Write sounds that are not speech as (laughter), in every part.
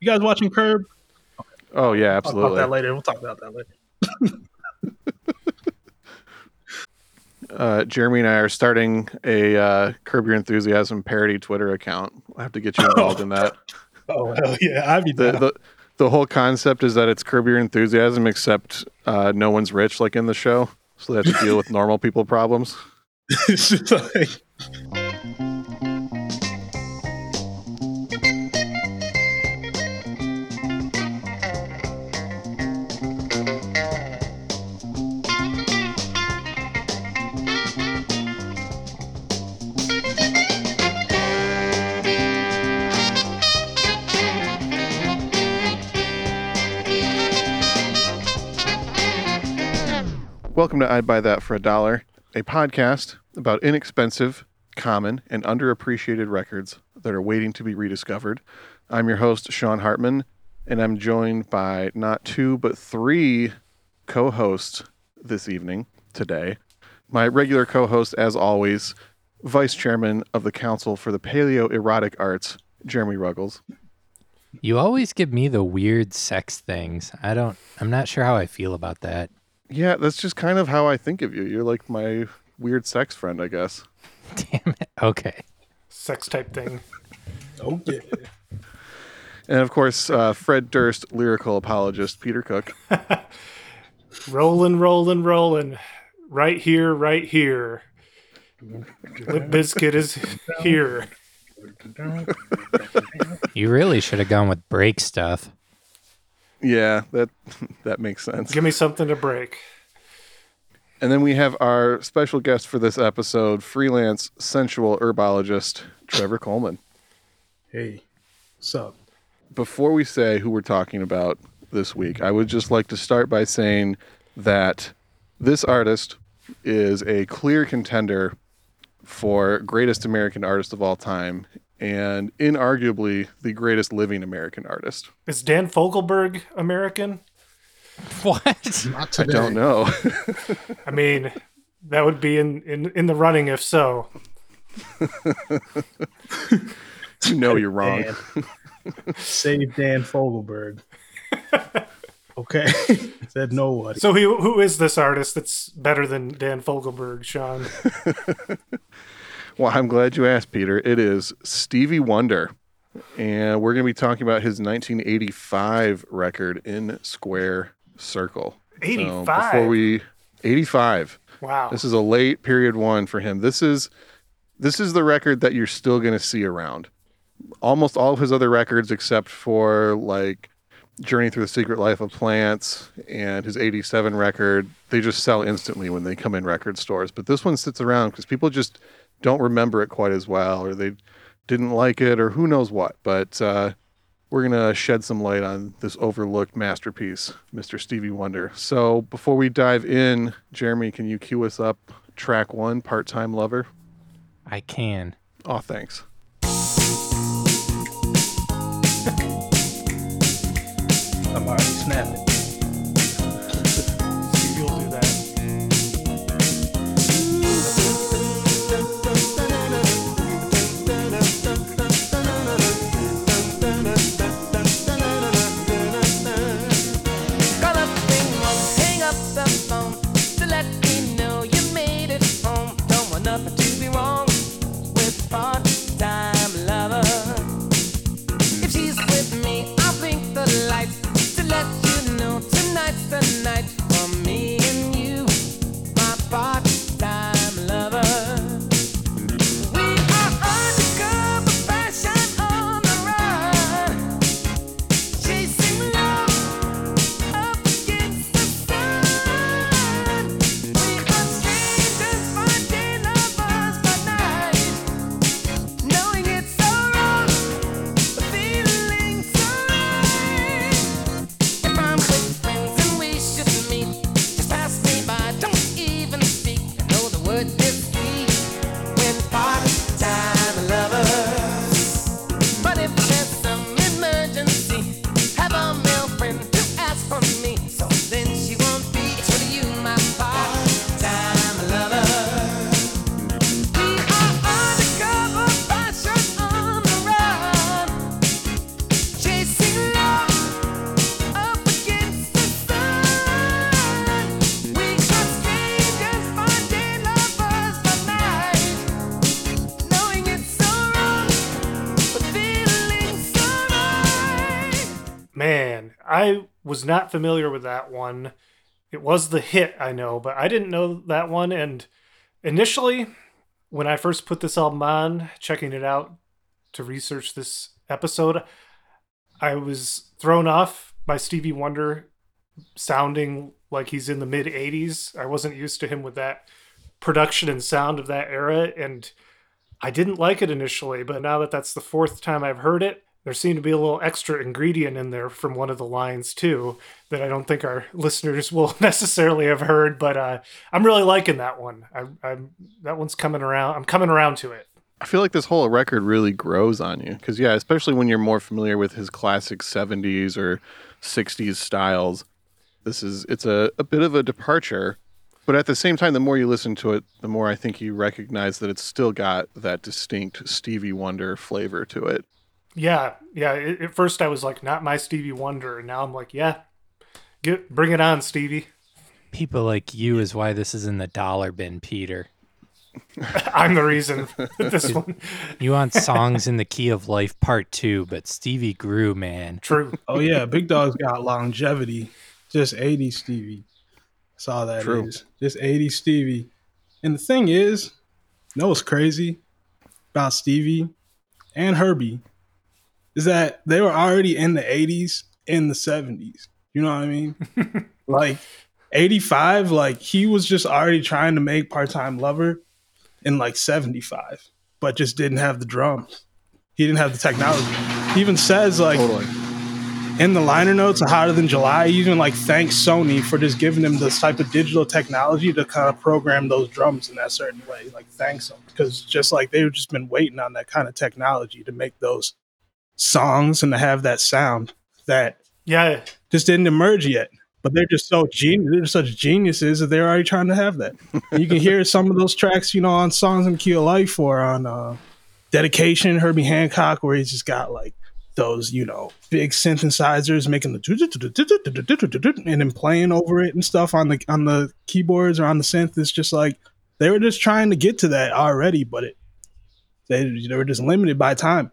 You guys watching Curb? Oh yeah, Talk about absolutely. that later. We'll talk about that later. (laughs) Uh, Jeremy and I are starting a uh, Curb Your Enthusiasm parody Twitter account. I'll have to get you (laughs) involved in that. Oh hell yeah, I'd be The, the the whole concept is that it's Curb Your Enthusiasm, except uh, no one's rich like in the show, so they have to deal with (laughs) normal people problems. It's just like- Welcome to I'd Buy That for a Dollar, a podcast about inexpensive, common, and underappreciated records that are waiting to be rediscovered. I'm your host, Sean Hartman, and I'm joined by not two, but three co hosts this evening, today. My regular co host, as always, Vice Chairman of the Council for the Paleo Erotic Arts, Jeremy Ruggles. You always give me the weird sex things. I don't, I'm not sure how I feel about that. Yeah, that's just kind of how I think of you. You're like my weird sex friend, I guess. (laughs) Damn it. Okay. sex type thing. oh yeah. And of course, uh, Fred Durst, lyrical apologist, Peter Cook. (laughs) Rolling, rolling, rolling. Right here, right here. Limp Bizkit is here. You really should have gone with break stuff. Yeah, that (laughs) that makes sense. Give me something to break. And then we have our special guest for this episode, freelance sensual herbologist Trevor Coleman. Hey, what's up? Before we say who we're talking about this week, I would just like to start by saying that this artist is a clear contender for greatest American artist of all time and inarguably the greatest living American artist. Is Dan Fogelberg American? What? Not I don't know. I mean, that would be in, in, in the running if so. you know you're wrong. Dan. Save Dan Fogelberg. (laughs) Okay, (laughs) said nobody. So who, who is this artist that's better than Dan Fogelberg, Sean? (laughs) Well, I'm glad you asked, Peter. It is Stevie Wonder. And we're going to be talking about his 1985 record in Square Circle. So 85? before we 85. Wow. This is a late period one for him. This is this is the record that you're still going to see around. Almost all of his other records except for like Journey Through the Secret Life of Plants and his 87 record, they just sell instantly when they come in record stores. But this one sits around because people just don't remember it quite as well or they didn't like it or who knows what. But uh, we're going to shed some light on this overlooked masterpiece, Mr. Stevie Wonder. So before we dive in, Jeremy, can you cue us up track one, Part Time Lover? I can. Oh, thanks. I'm already snapping. Was not familiar with that one. It was the hit, I know, but I didn't know that one. And initially, when I first put this album on, checking it out to research this episode, I was thrown off by Stevie Wonder sounding like he's in the mid 80s. I wasn't used to him with that production and sound of that era. And I didn't like it initially, but now that that's the fourth time I've heard it, there seemed to be a little extra ingredient in there from one of the lines too that I don't think our (laughs) listeners will (laughs) necessarily have heard. But uh, I'm really liking that one. I, I'm that one's coming around. I'm coming around to it. I feel like this whole record really grows on you because, yeah, especially when you're more familiar with his classic 70s or 60s styles, this is it's a, a bit of a departure. But at the same time, the more you listen to it, the more I think you recognize that it's still got that distinct Stevie Wonder flavor to it. Yeah, yeah. At at first, I was like, not my Stevie Wonder, and now I'm like, yeah, get bring it on, Stevie. People like you is why this is in the dollar bin, Peter. (laughs) I'm the reason that (laughs) this one. You want (laughs) songs in the key of life part two, but Stevie grew, man. True. Oh yeah, Big Dog's got longevity. Just 80 Stevie. That's all that is. True. Just 80 Stevie. And the thing is, you know what's crazy about Stevie and Herbie is that they were already in the 80s in the 70s. You know what I mean? (laughs) like 85, like he was just already trying to make part-time lover in like 75, but just didn't have the drums. He didn't have the technology. He even says like Totally. in the liner notes of Hotter Than July, he even like thanks Sony for just giving him this type of digital technology to kind of program those drums in that certain way. Like thanks them because just like they've just been waiting on that kind of technology to make those songs and to have that sound that Yeah, just didn't emerge yet. But they're just so genius. They're such geniuses that they're already trying to have that. You can hear (laughs) some of those tracks, you know, on songs in Key of Life or on uh, Dedication, Herbie Hancock, where he's just got like those, you know, big synthesizers making the and then playing over it and stuff on the on the keyboards or on the synth. It's just like they were just trying to get to that already, but it they, they were just limited by time.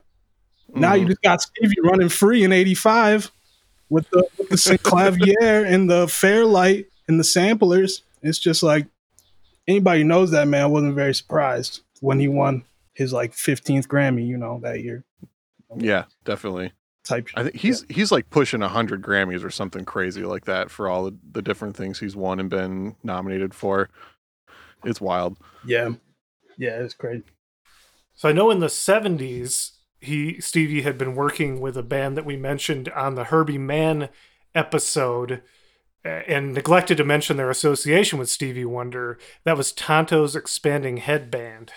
Now you mm-hmm. just got Stevie running free in '85 with the with the Synclavier (laughs) and the Fairlight and the samplers. It's just like anybody who knows that man wasn't very surprised when he won his like 15th Grammy, you know, that year. Yeah, definitely. Type. I think he's he's like pushing hundred Grammys or something crazy like that for all the, the different things he's won and been nominated for. It's wild. Yeah, yeah, it's crazy. So I know in the '70s, he Stevie had been working with a band that we mentioned on the Herbie Mann episode, and neglected to mention their association with Stevie Wonder. That was Tonto's Expanding Head Band.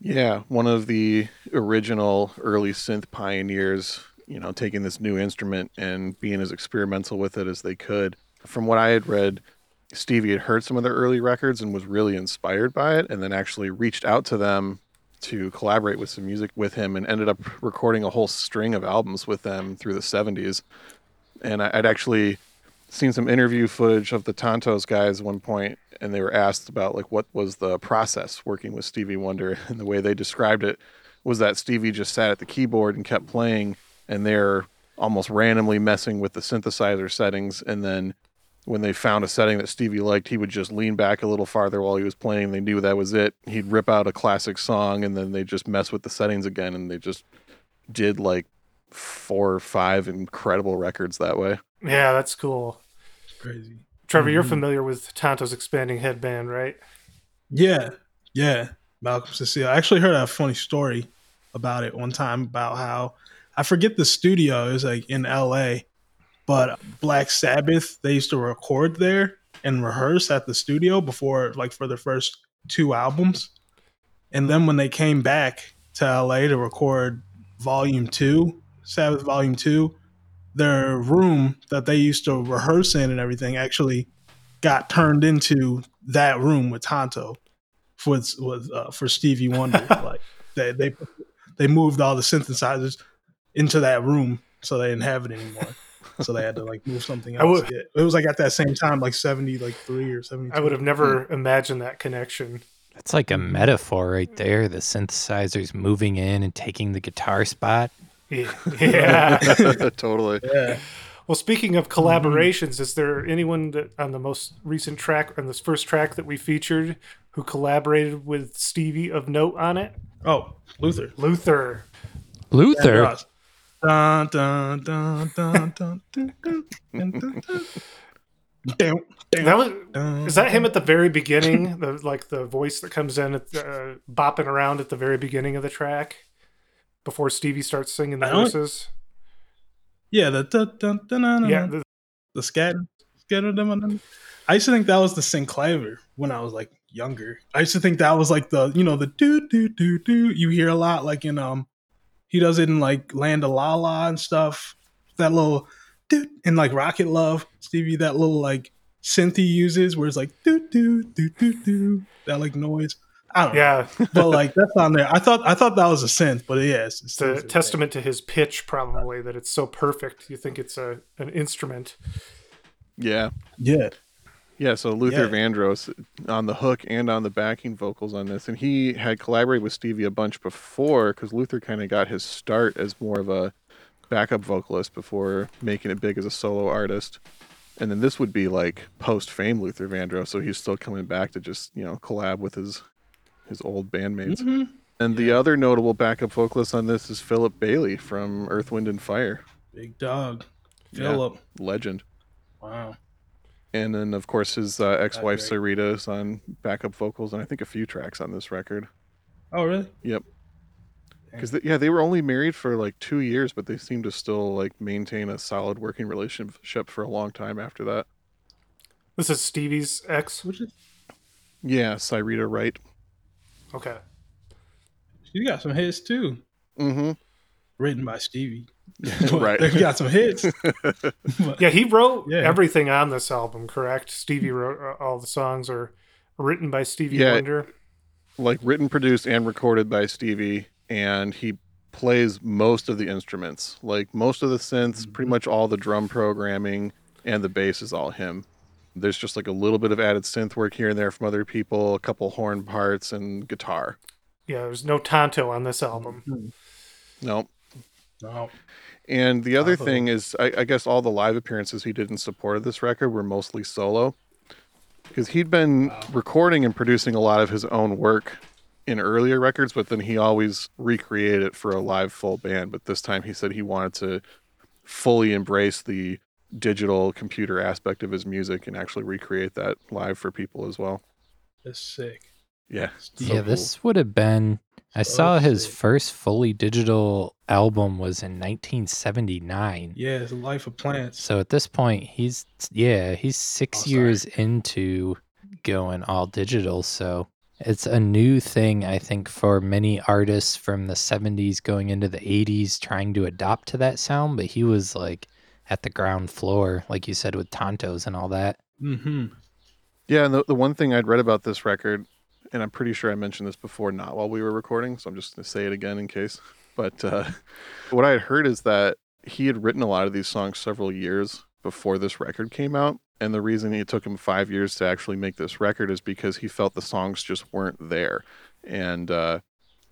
Yeah, one of the original early synth pioneers, you know, taking this new instrument and being as experimental with it as they could. From what I had read, Stevie had heard some of their early records and was really inspired by it, and then actually reached out to them to collaborate with some music with him and ended up recording a whole string of albums with them through the 70s. And I'd actually seen some interview footage of the Tontos guys at one point, and they were asked about like what was the process working with Stevie Wonder, (laughs) and the way they described it was that Stevie just sat at the keyboard and kept playing, and they're almost randomly messing with the synthesizer settings, and then when they found a setting that Stevie liked, he would just lean back a little farther while he was playing. They knew that was it. He'd rip out a classic song, and then they just mess with the settings again, and they just did like four or five incredible records that way. Yeah, that's cool. Crazy. Trevor, you're mm-hmm. familiar with Tonto's Expanding Head Band, right? Yeah, yeah. Malcolm Cecil. I actually heard a funny story about it one time about how I forget the studio. It was like in L.A., but Black Sabbath they used to record there and rehearse at the studio before, like, for the first two albums, and then when they came back to L.A. to record Volume Two, Sabbath Volume Two, their room that they used to rehearse in and everything actually got turned into that room with Tonto for was uh, for Stevie Wonder. (laughs) like they they they moved all the synthesizers into that room, so they didn't have it anymore. So they had to like move something I else. would- Yeah. It was like at that same time, like seventy, like three or seventy. I would have never hmm. imagined that connection. That's like a metaphor right there. The synthesizers moving in and taking the guitar spot. (laughs) Yeah. (laughs) totally. Yeah, Well, speaking of collaborations, is there anyone that on the most recent track, on this first track that we featured, who collaborated with Stevie of note on it? Oh, Luther. Luther. Luther. Ross. Dun, dun, dun, dun, dun, dun, dun, dun, dun, dun. Down, down, That was dun. is that him at the very beginning? The like the voice that comes in at the, uh, bopping around at the very beginning of the track before Stevie starts singing the I verses. Yeah, the dun, dun, dun, dun, Yeah, the, the scat. scat- dun, dun, dun. I used to think that was the Synclavier when I was like younger. I used to think that was like the you know the do do do do you hear a lot like in um he does it in like Land of La La and stuff. That little do and like Rocket Love Stevie that little like synth he uses where it's like do do do do do that like noise. I don't know. yeah, (laughs) but like that's on there. I thought I thought that was a synth, but yeah, it's, it's a testament to his pitch, probably that it's so perfect. You think it's a an instrument. Yeah. Yeah, Yeah, so Luther Yeah. Vandross on the hook and on the backing vocals on this, and he had collaborated with Stevie a bunch before because Luther kind of got his start as more of a backup vocalist before making it big as a solo artist. And then this would be like post fame Luther Vandross, so he's still coming back to just you know collab with his his old bandmates. Mhm. And the other notable backup vocalist on this is Philip Bailey from Earth, Wind, and Fire, big dog, Yeah. Philip. legend. Wow. And then, of course, his uh, ex-wife. Syreeta is on backup vocals, and I think a few tracks on this record. Oh really? Yep. Because yeah, they were only married for like two years, but they seem to still like maintain a solid working relationship for a long time after that. This is Stevie's ex. Which is Yeah, Syreeta Wright. Okay. she got some hits too, Mm-hmm. written by Stevie. (laughs) right. They've got some hits. But- (laughs) Yeah, he wrote Yeah. everything on this album, correct? Stevie mm-hmm. wrote uh, all the songs are written by Stevie Yeah. Wonder. like written, produced, and recorded by Stevie, and he plays most of the instruments. Like most of the synths, mm-hmm. pretty much all the drum programming and the bass is all him. There's just like a little bit of added synth work here and there from other people, a couple horn parts, and guitar. Yeah, there's no Tonto on this album. Mm-hmm. No. No. And the other Bravo. thing is, I, I guess all the live appearances he did in support of this record were mostly solo. Because he'd been recording and producing a lot of his own work in earlier records, but then he always recreated it for a live full band. But this time he said he wanted to fully embrace the digital computer aspect of his music and actually recreate that live for people as well. That's sick. Yeah. so yeah, cool. this would have been. I So saw his sick. first fully digital album was in 1979. Yeah, it's a life of plants. So at this point, he's yeah, he's six Oh, years into going all digital. So it's a new thing, I think, for many artists from the 70s going into the 80s trying to adopt to that sound. But he was like at the ground floor, like you said, with Tontos and all that. Mm-hmm. Yeah, and the, the one thing I'd read about this record, and I'm pretty sure I mentioned this before, not while we were recording, so I'm just going to say it again in case. But uh, (laughs) what I had heard is that he had written a lot of these songs several years before this record came out. And the reason it took him five years to actually make this record is because he felt the songs just weren't there and uh,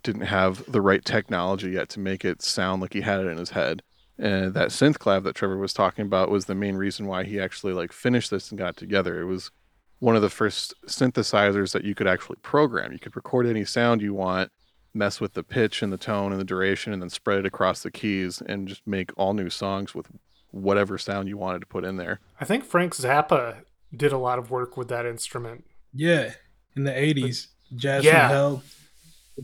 didn't have the right technology yet to make it sound like he had it in his head. And that synth clav that Trevor was talking about was the main reason why he actually like finished this and got together. It was one of the first synthesizers that you could actually program. You could record any sound you want, mess with the pitch and the tone and the duration, and then spread it across the keys and just make all new songs with whatever sound you wanted to put in there. I think Frank Zappa did a lot of work with that instrument. Yeah, in the '80s, Jazz Yeah. from Hell,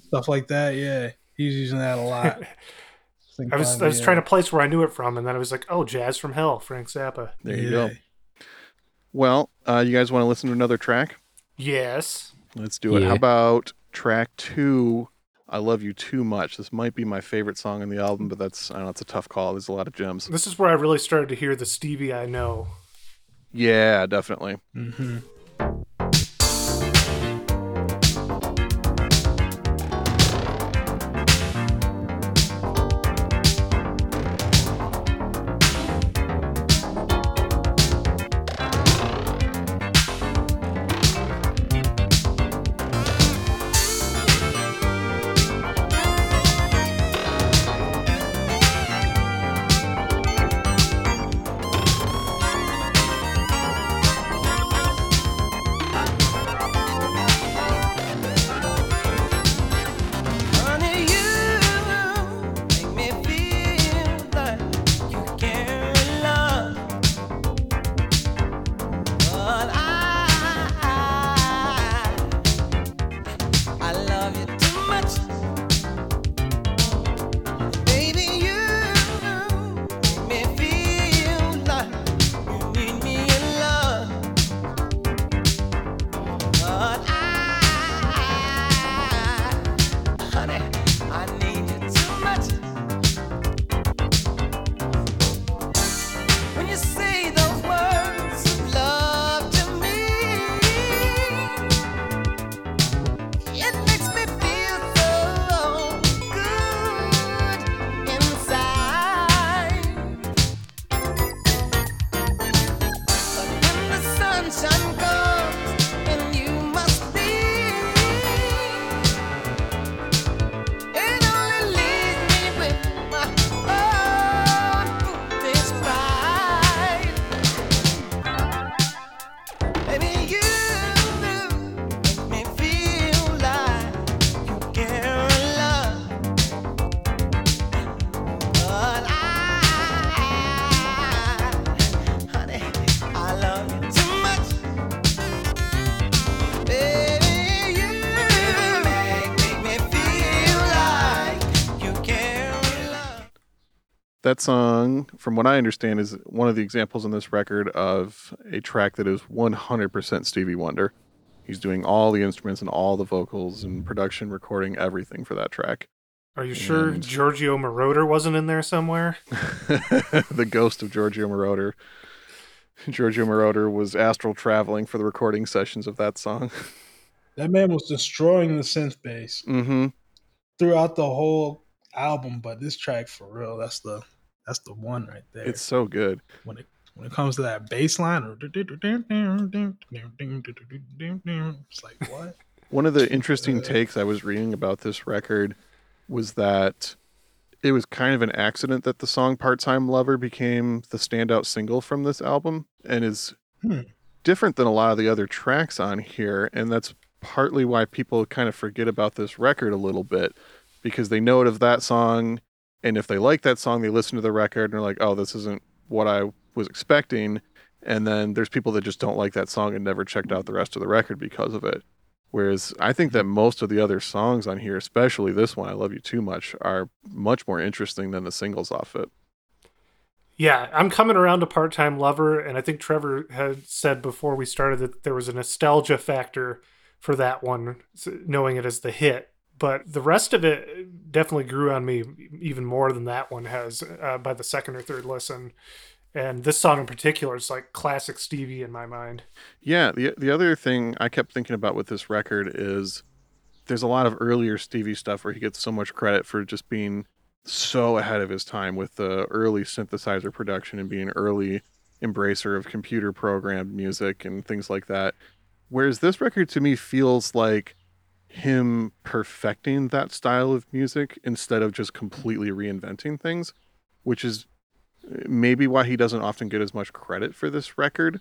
stuff like that. Yeah, he's using that a lot. (laughs) I was I was trying to place where I knew it from, and then I was like, oh, Jazz from Hell, Frank Zappa. There you go. Well, uh, you guys want to listen to another track? Yes. Let's do it. Yeah. How about track two? I love you too much. This might be my favorite song on the album, but that's I don't know. It's a tough call. There's a lot of gems. This is where I really started to hear the Stevie I know. Yeah, definitely. Mm-hmm. That song, from what I understand, is one of the examples on this record of a track that is 100% Stevie Wonder. He's doing all the instruments and all the vocals and production, recording everything for that track. Are you sure And- Giorgio Moroder wasn't in there somewhere? (laughs) the ghost of Giorgio Moroder. Giorgio Moroder was astral traveling for the recording sessions of that song. That man was destroying the synth bass hmm throughout the whole album, but this track for real, that's the that's the one right there. It's so good. when it when it comes to that bass line, it's like what? One of the interesting takes I was reading about this record was that it was kind of an accident that the song Part Time Lover became the standout single from this album and is Hmm. different than a lot of the other tracks on here. And that's partly why people kind of forget about this record a little bit because they know it of that song. And if they like that song, they listen to the record and are like, oh, this isn't what I was expecting. And then there's people that just don't like that song and never checked out the rest of the record because of it. Whereas I think that most of the other songs on here, especially this one, I Love You Too Much, are much more interesting than the singles off it. Yeah, I'm coming around to part time lover, and I think Trevor had said before we started that there was a nostalgia factor for that one, knowing it as the hit. But the rest of it definitely grew on me even more than that one has uh, by the second or third listen. And this song in particular is like classic Stevie in my mind. Yeah, the the other thing I kept thinking about with this record is there's a lot of earlier Stevie stuff where he gets so much credit for just being so ahead of his time with the early synthesizer production and being early embracer of computer programmed music and things like that. Whereas this record to me feels like him perfecting that style of music instead of just completely reinventing things, which is maybe why he doesn't often get as much credit for this record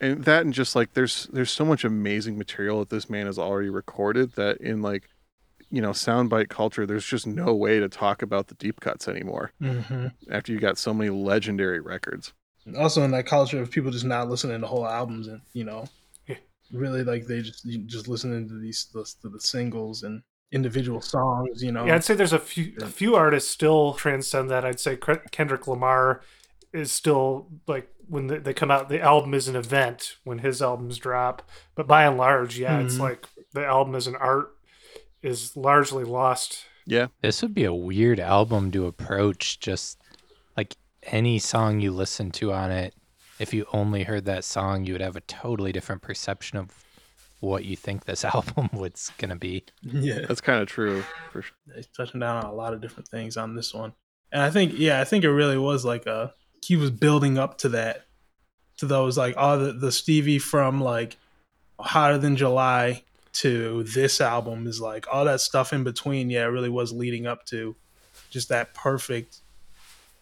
and that and just like there's there's so much amazing material that this man has already recorded that in like you know soundbite culture there's just no way to talk about the deep cuts anymore Mm-hmm. after you got so many legendary records Also, in that culture of people just not listening to whole albums and you know. Really like they just just listening to these the, to the singles and individual songs. You know, Yeah, I'd say there's a few a few artists still transcend that. I'd say Kendrick Lamar is still like when they, they come out, the album is an event when his albums drop. But by and large, yeah, it's Mhm. like the album as an art is largely lost. yeah This would be a weird album to approach just like any song you listen to on it. If you only heard that song, you would have a totally different perception of what you think this (laughs) album was going to be. yeah, that's kind of true for sure he's touching down on a lot of different things on this one. And I think, yeah, I think it really was like a he was building up to that, to those like all the the Stevie from like hotter than July to this album is like all that stuff in between. Yeah, it really was leading up to just that perfect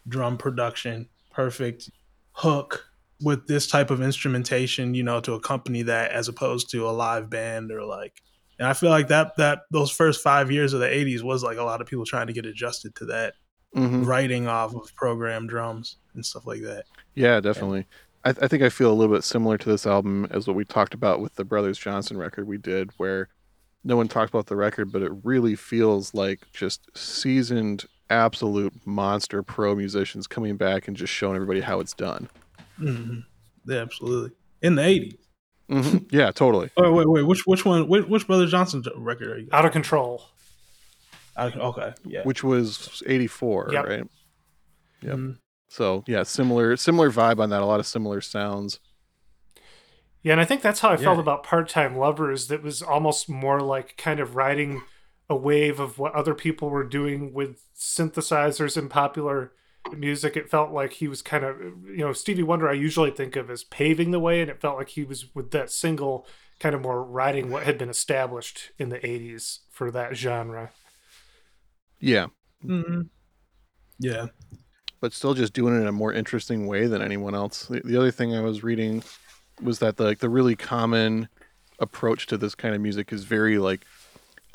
drum production, perfect hook with this type of instrumentation, you know, to accompany that as opposed to a live band or like and I feel like that that those first five years of the '80s was like a lot of people trying to get adjusted to that, hmm writing off of programmed drums and stuff like that. yeah definitely. I, I think i feel a little bit similar to this album as what we talked about with the brothers johnson record we did where no one talked about the record but it really feels like just seasoned absolute monster pro musicians coming back and just showing everybody how it's done hmm Yeah, absolutely. In the '80s. hmm Yeah, totally. Oh wait, wait, which which one? Which, which Brother Johnson record are you? Out of control. I, okay, yeah. Which was 84, Yep. right? Yep. Mhm. So, yeah, similar similar vibe on that, a lot of similar sounds. Yeah, and I think that's how I felt about Part Time Lovers. That was almost more like kind of riding a wave of what other people were doing with synthesizers and popular music. It felt like he was kind of, you know, Stevie Wonder, I usually think of as paving the way, and it felt like he was with that single kind of more riding what had been established in the 80s for that genre. Yeah, Mhm. Yeah. but still just doing it in a more interesting way than anyone else. The, the other thing I was reading was that the, like the really common approach to this kind of music is very like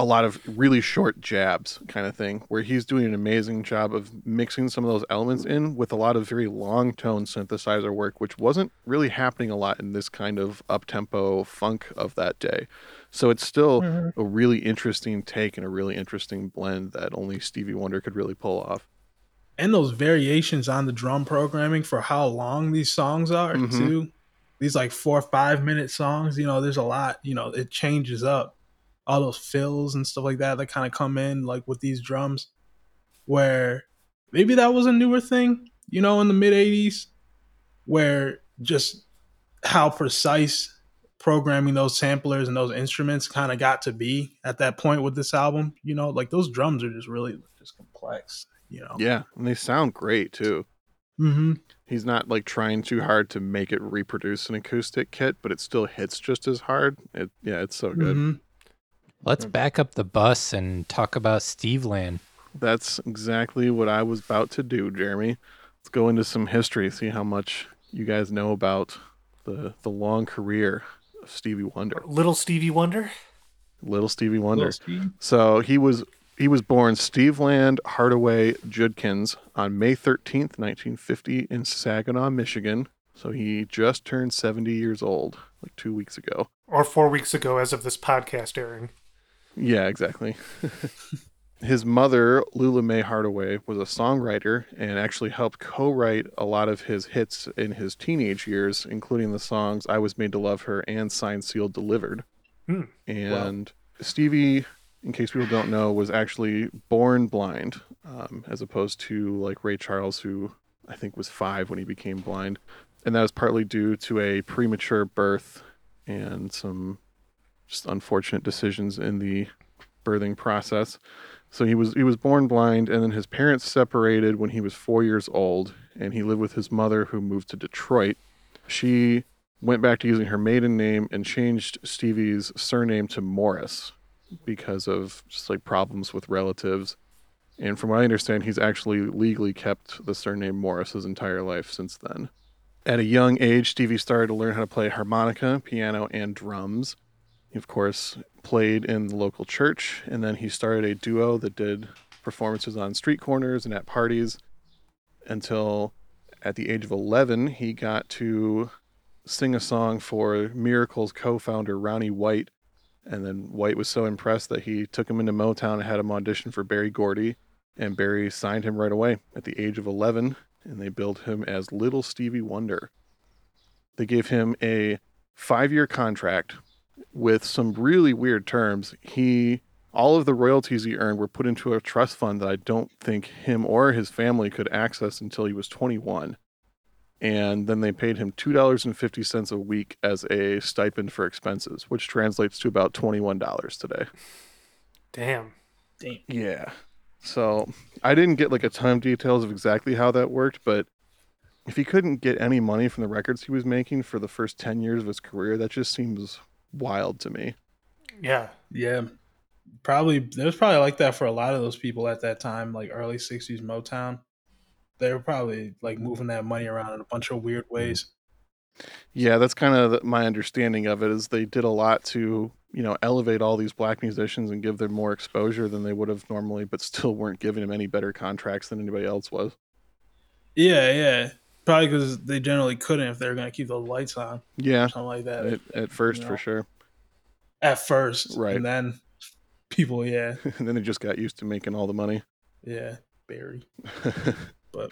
a lot of really short jabs kind of thing where he's doing an amazing job of mixing some of those elements in with a lot of very long tone synthesizer work which wasn't really happening a lot in this kind of up tempo funk of that day so it's still Mhm. a really interesting take and a really interesting blend that only stevie wonder could really pull off and those variations on the drum programming for how long these songs are Mhm. too. These like four or five minute songs, you know, there's a lot, you know, it changes up. All those fills and stuff like that that kind of come in like with these drums where maybe that was a newer thing, you know, in the mid 80s where just how precise programming those samplers and those instruments kind of got to be at that point with this album, you know, like those drums are just really just complex, you know. Yeah, and they sound great too. Mm-hmm. He's not like trying too hard to make it reproduce an acoustic kit, but it still hits just as hard. It yeah, it's so good. Mhm. Let's hmm. back up the bus and talk about Steve Land. That's exactly what I was about to do, Jeremy. Let's go into some history, see how much you guys know about the the long career of Stevie Wonder. Little Stevie Wonder. Little Stevie Wonder. Little Steve. So he was he was born Steve Land Hardaway Judkins on May 13th, 1950 in Saginaw, Michigan. So he just turned 70 years old like 2 weeks ago. Or four weeks ago, as of this podcast airing. Yeah, exactly. (laughs) His mother, Lula Mae Hardaway, was a songwriter and actually helped co write a lot of his hits in his teenage years, including the songs I Was Made to Love Her and Signed, Sealed, Delivered. Hmm. And Stevie, in case people don't know, was actually born blind, um, as opposed to like Ray Charles, who I think was five when he became blind. And that was partly due to a premature birth and some just unfortunate decisions in the birthing process. So he was he was born blind, and then his parents separated when he was four years old, and he lived with his mother, who moved to Detroit. She went back to using her maiden name and changed Stevie's surname to Morris because of just like problems with relatives. And from what I understand, he's actually legally kept the surname Morris his entire life since then. At a young age, Stevie started to learn how to play harmonica, piano, and drums. He, of course, played in the local church, and then he started a duo that did performances on street corners and at parties until at the age of 11, he got to sing a song for Miracle's co founder, Ronnie White. And then White was so impressed that he took him into Motown and had him audition for Berry Gordy. And Barry signed him right away at the age of 11, and they billed him as Little Stevie Wonder. They gave him a five year contract with some really weird terms. He all of the royalties he earned were put into a trust fund that I don't think him or his family could access until he was 21. And then they paid him $2.50 a week as a stipend for expenses, which translates to about $21 today. Damn. Damn. Yeah. So I didn't get like a ton of details of exactly how that worked, but if he couldn't get any money from the records he was making for the first 10 years of his career, that just seems wild to me. Yeah. Yeah. Probably it was probably like that for a lot of those people at that time, like early sixties Motown. They were probably like moving that money around in a bunch of weird ways. Yeah, that's kind of my understanding of it is they did a lot to, you know, elevate all these black musicians and give them more exposure than they would have normally, but still weren't giving them any better contracts than anybody else was. Yeah, yeah. Probably because they generally couldn't if they were gonna keep those lights on, Yeah, something like that. at, at first you for sure. At first, Right. And then people, yeah, (laughs) and then they just got used to making all the money. yeah, Berry. (laughs) But-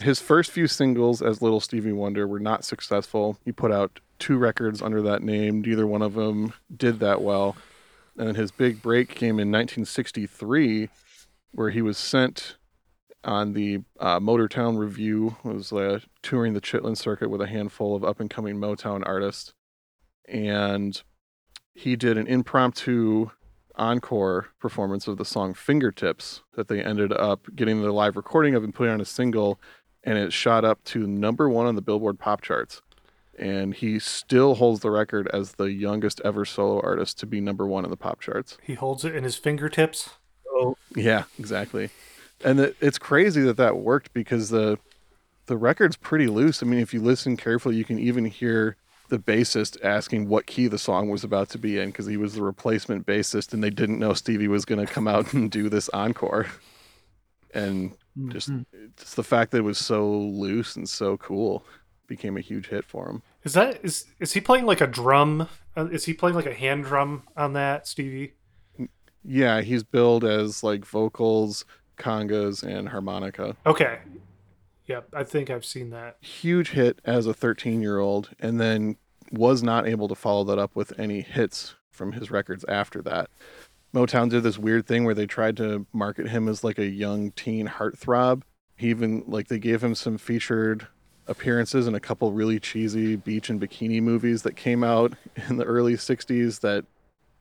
his first few singles as Little Stevie Wonder were not successful. He put out two records under that name. Neither one of them did that well. And then his big break came in 1963, where he was sent on the uh, Motortown Revue, was uh, touring the Chitlin circuit with a handful of up and coming Motown artists. And he did an impromptu encore performance of the song Fingertips that they ended up getting the live recording of and putting on a single, and it shot up to number one on the Billboard pop charts. And he still holds the record as the youngest ever solo artist to be number one in the pop charts. He holds it in his fingertips. Oh, Yeah, exactly. And it, it's crazy that that worked because the the record's pretty loose. I mean, if you listen carefully, you can even hear the bassist asking what key the song was about to be in because he was the replacement bassist and they didn't know Stevie was going to come out (laughs) and do this encore. And just mhm. just the fact that it was so loose and so cool became a huge hit for him. Is that is is he playing like a drum? Uh, is he playing like a hand drum on that, Stevie? Yeah, he's billed as like vocals, congas, and harmonica. Okay. Yep, I think I've seen that. Huge hit as a 13 year old, and then was not able to follow that up with any hits from his records after that. Motown did this weird thing where they tried to market him as like a young teen heartthrob. He even like they gave him some featured appearances in a couple really cheesy beach and bikini movies that came out in the early 60s that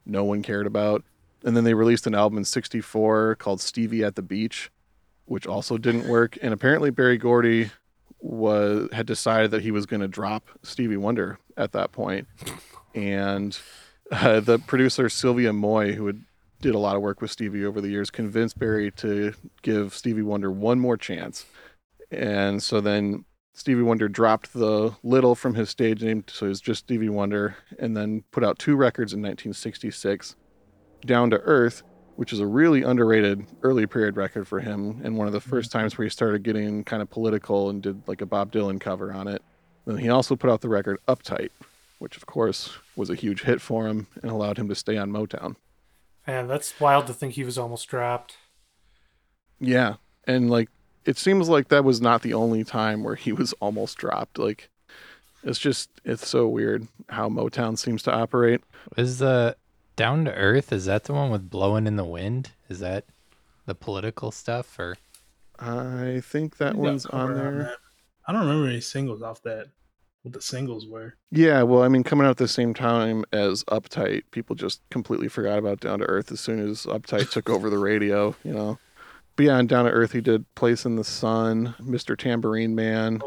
no one cared about. And then they released an album in 64 called Stevie at the Beach, which also didn't work. And apparently Berry Gordy was had decided that he was going to drop Stevie Wonder at that point. And uh, the producer Sylvia Moy, who had did a lot of work with Stevie over the years, convinced Berry to give Stevie Wonder one more chance. And so then Stevie Wonder dropped the little from his stage name, so it was just Stevie Wonder, and then put out two records in 1966 Down to Earth, which is a really underrated early period record for him, and one of the mm-hmm. first times where he started getting kind of political and did like a Bob Dylan cover on it. Then he also put out the record Uptight, which of course was a huge hit for him and allowed him to stay on Motown. Man, that's wild to think he was almost dropped. Yeah. And like it seems like that was not the only time where he was almost dropped. Like it's just it's so weird how Motown seems to operate. Is the Down to Earth? Is that the one with blowing in the wind? Is that the political stuff or? I think that You got one's on cover there. that. I don't remember any singles off that. What the singles were. Yeah, well, I mean, coming out at the same time as Uptight, people just completely forgot about Down to Earth as soon as Uptight took over the radio, you know. But yeah, on Down to Earth, he did Place in the Sun, Mr. Tambourine Man,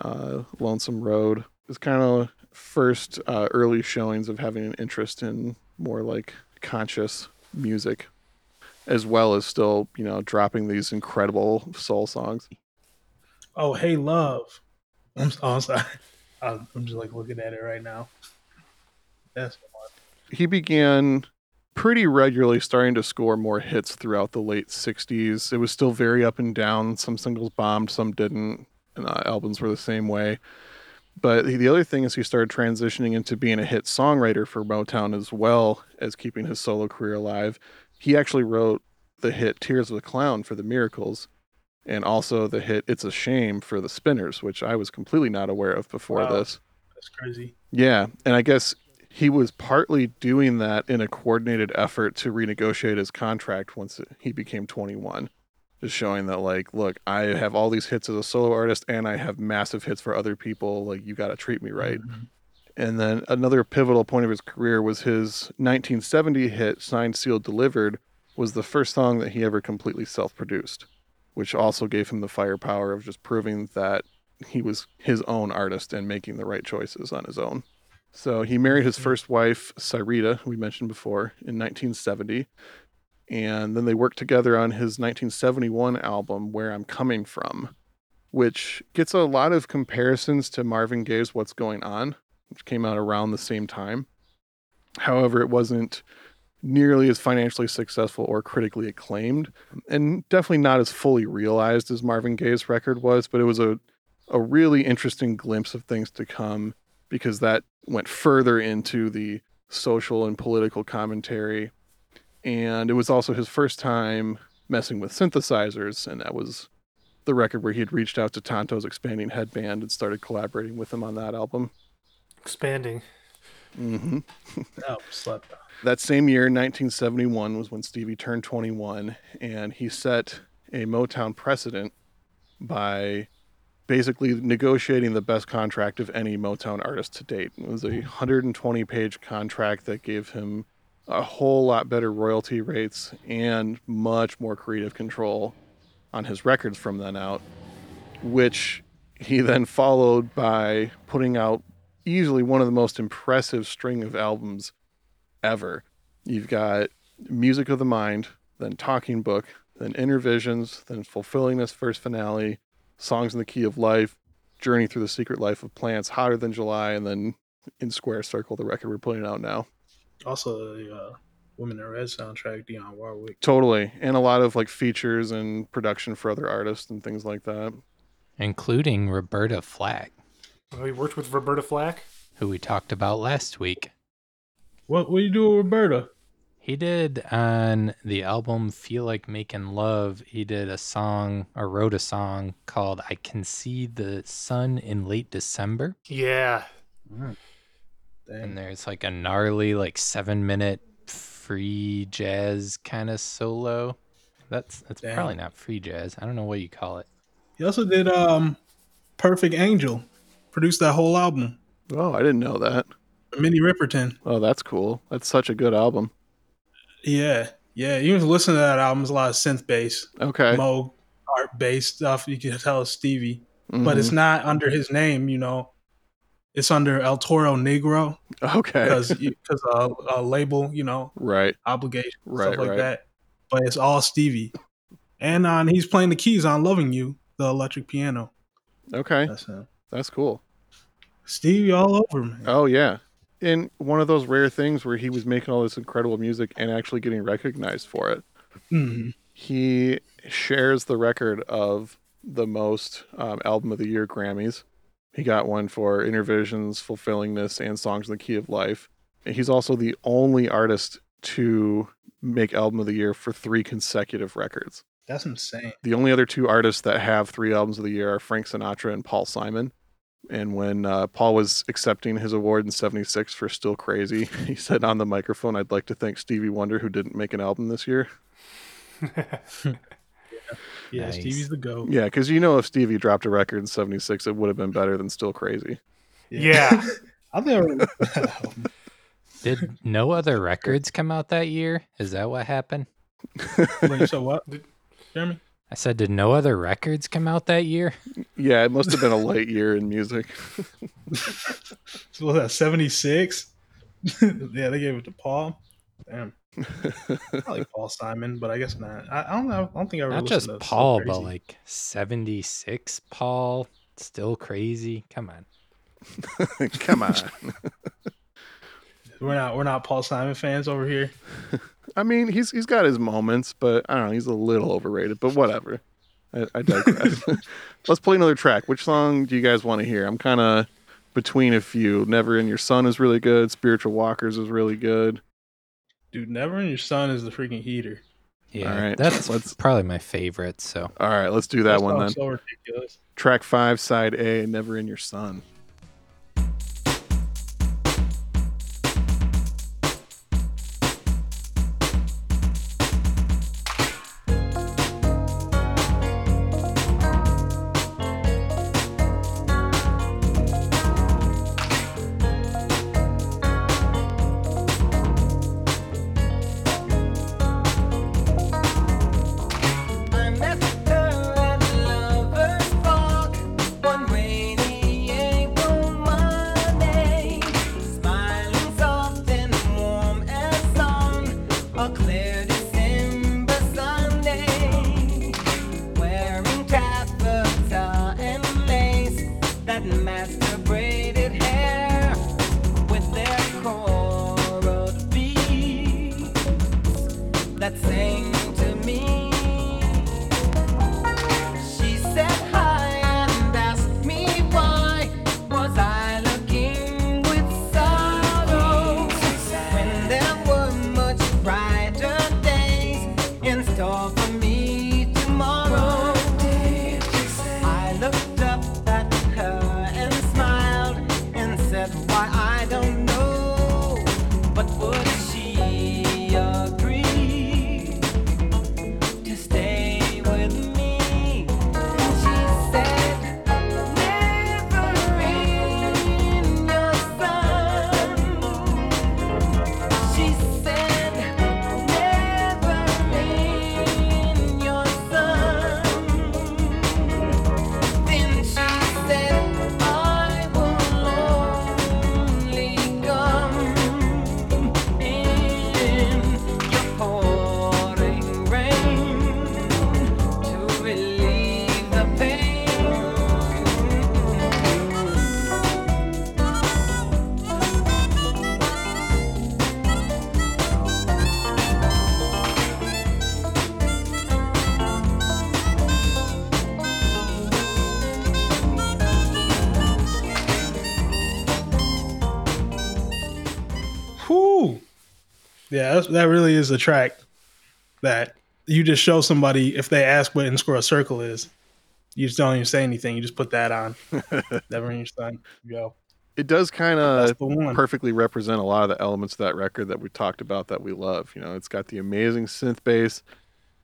uh, Lonesome Road. It was kind of first uh, early showings of having an interest in more like conscious music, as well as still, you know, dropping these incredible soul songs. Oh, hey, love. I'm, oh, I'm sorry. (laughs) I'm just like looking at it right now. That's one. he began pretty regularly starting to score more hits throughout the late 60s. It was still very up and down. Some singles bombed, some didn't. And uh, albums were the same way. But the other thing is he started transitioning into being a hit songwriter for Motown as well as keeping his solo career alive. He actually wrote the hit Tears of the Clown for the Miracles and also the hit It's a Shame for the Spinners, which I was completely not aware of before Wow. this. That's crazy. Yeah, and I guess he was partly doing that in a coordinated effort to renegotiate his contract once he became 21. Showing that, like, look, I have all these hits as a solo artist and I have massive hits for other people. Like, you got to treat me right. Mhm. And then another pivotal point of his career was his 1970 hit, Signed, Sealed, Delivered, was the first song that he ever completely self produced, which also gave him the firepower of just proving that he was his own artist and making the right choices on his own. So he married his first wife, Syreeta, we mentioned before, in 1970. And then they worked together on his 1971 album, Where I'm Coming From, which gets a lot of comparisons to Marvin Gaye's What's Going On, which came out around the same time. However, it wasn't nearly as financially successful or critically acclaimed, and definitely not as fully realized as Marvin Gaye's record was, but it was a, a really interesting glimpse of things to come because that went further into the social and political commentary. And it was also his first time messing with synthesizers, and that was the record where he had reached out to Tonto's Expanding Head Band and started collaborating with him on that album. Expanding. Mm-hmm. (laughs) Oh, slept. That same year, 1971, was when Stevie turned 21, and he set a Motown precedent by basically negotiating the best contract of any Motown artist to date. It was a 120 page contract that gave him a whole lot better royalty rates and much more creative control on his records from then out, which he then followed by putting out easily one of the most impressive string of albums ever. You've got Music of the Mind, then Talking Book, then Innervisions, then Fulfillingness' First Finale, Songs in the Key of Life, Journey Through the Secret Life of Plants, Hotter Than July, and then In Square Circle, the record we're putting out now. Also, the uh, Women in Red soundtrack, Dionne Warwick. Totally. And a lot of like features and production for other artists and things like that. including Roberta Flack, Oh, he worked with Roberta Flack. who we talked about last week. What what you do with Roberta? He did on the album Feel Like Making Love, he did a song or wrote a song called I Can See the Sun in Late December. Yeah. And Dang. there's like a gnarly, like seven minute free jazz kind of solo. That's that's Damn. probably not free jazz. I don't know what you call it. He also did um Perfect Angel, produced that whole album. Oh, I didn't know that. Minnie Riperton. Oh, that's cool. That's such a good album. Yeah, yeah. You was listening to that album. It's a lot of synth bass, Okay. Moog art based stuff. You can tell it's Stevie, but Mhm. it's not under his name. You know, it's under El Toro Negro okay. because because a, a label, you know, right. obligation, Right, stuff like right. that. But it's all Stevie, and on he's playing the keys on "Loving You," the electric piano. Okay. That's him. That's cool. Stevie all over, man. Oh yeah. And one of those rare things where he was making all this incredible music and actually getting recognized for it. hmm He shares the record of the most um, album of the year Grammys. He got one for Innervisions, Fulfillingness, and Songs in the Key of Life. And he's also the only artist to make album of the year for three consecutive records. That's insane. The only other two artists that have three albums of the year are Frank Sinatra and Paul Simon. And when uh, Paul was accepting his award in 76 for Still Crazy, (laughs) he said on the microphone, I'd like to thank Stevie Wonder, who didn't make an album this year. (laughs) Yeah, Nice. Stevie's the goat. Yeah, because you know, if Stevie dropped a record in 76, it would have been better than Still Crazy. Yeah. (laughs) I think I remember that (laughs) album. Did no other records come out that year? Is that what happened? Wait, so what? Jeremy? I said, did no other records come out that year? Yeah, it must have been a light year in music. (laughs) So was that 76? yeah, they gave it to Paul. Damn. I like Paul Simon, but I guess not. I, I don't know. I don't think I ever Not just to Paul, but like 76 Paul. Still crazy. Come on. (laughs) Come on. we're not we're not Paul Simon fans over here. (laughs) I mean, he's he's got his moments, but I don't know, he's a little overrated. But whatever. I, I digress. (laughs) Let's play another track. Which song do you guys want to hear? I'm kind of between a few. Never in Your Sun is really good. Spiritual Walkers is really good. Dude, Never in Your Sun is the freaking heater. Yeah, right, that's let's- probably my favorite. So All right, let's do that one then. So ridiculous. Track five, side A, Never in Your Sun. That's, that really is a track that you just show somebody if they ask what in square circle is. You just don't even say anything. You just put that on. (laughs) Never in your Sun. Go. It does kind of That's the one. perfectly represent a lot of the elements of that record that we talked about that we love. You know, it's got the amazing synth bass.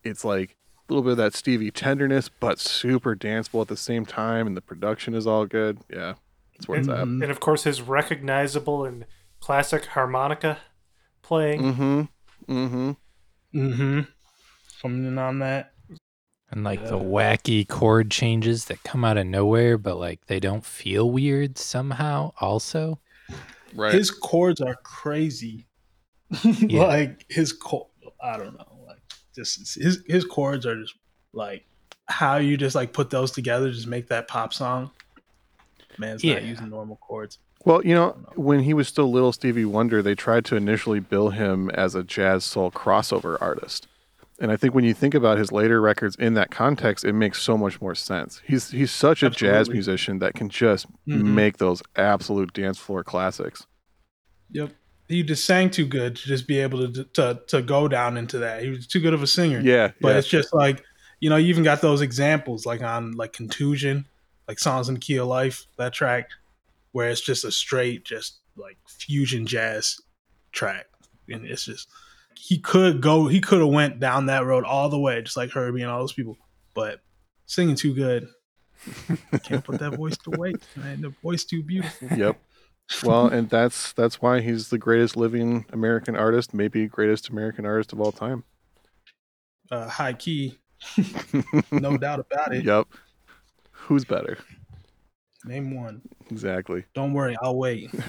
It's like a little bit of that Stevie tenderness, but super danceable at the same time, and the production is all good. Yeah, that's where it's at. Mhm. And of course, his recognizable and classic harmonica playing. Mm-hmm. Mm-hmm. Mm-hmm. Something on that. And like the wacky chord changes that come out of nowhere, but like they don't feel weird somehow, also. Right. His chords are crazy. (laughs) Yeah. like his chord, I don't know. Like just his his chords are just like how you just like put those together, just make that pop song. Man, it's not using normal chords. Well, you know, when he was still little Stevie Wonder, they tried to initially bill him as a jazz soul crossover artist. And I think when you think about his later records in that context, it makes so much more sense. He's he's such a jazz musician that can just Mhm. make those absolute dance floor classics. Yep. He just sang too good to just be able to to to go down into that. He was too good of a singer. Yeah, But yeah. it's just like, you know, you even got those examples like on like Contusion, like Songs in the Key of Life, that track, where it's just a straight, just like fusion jazz track. And it's just he could go he could have went down that road all the way, just like Herbie and all those people. But singing too good. Can't put that voice to waste, man. The voice too beautiful. yep. Well, and that's that's why he's the greatest living American artist, maybe greatest American artist of all time. Uh, high key, (laughs) no doubt about it. Yep. Who's better? Name one. Exactly. Don't worry, I'll wait. (laughs)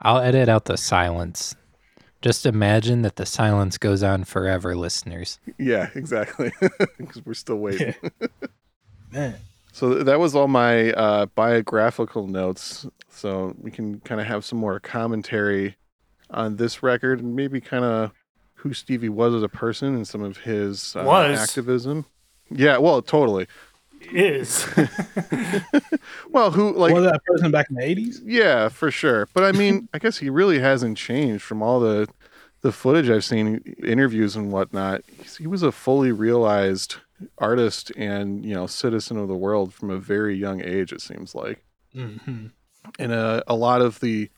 I'll edit out the silence. Just imagine that the silence goes on forever, listeners. yeah, exactly. (laughs) Because we're still waiting. (laughs) Man. So that was all my uh, biographical notes. So we can kind of have some more commentary on this record and maybe kind of who Stevie was as a person and some of his uh, Was. activism. Yeah, well, totally. Is (laughs) Well, who like was that person back in the eighties? yeah, for sure. But I mean, (laughs) I guess he really hasn't changed from all the the footage I've seen, interviews and whatnot. He's, he was a fully realized artist and you know citizen of the world from a very young age. It seems like. Mm-hmm. and a, a lot of the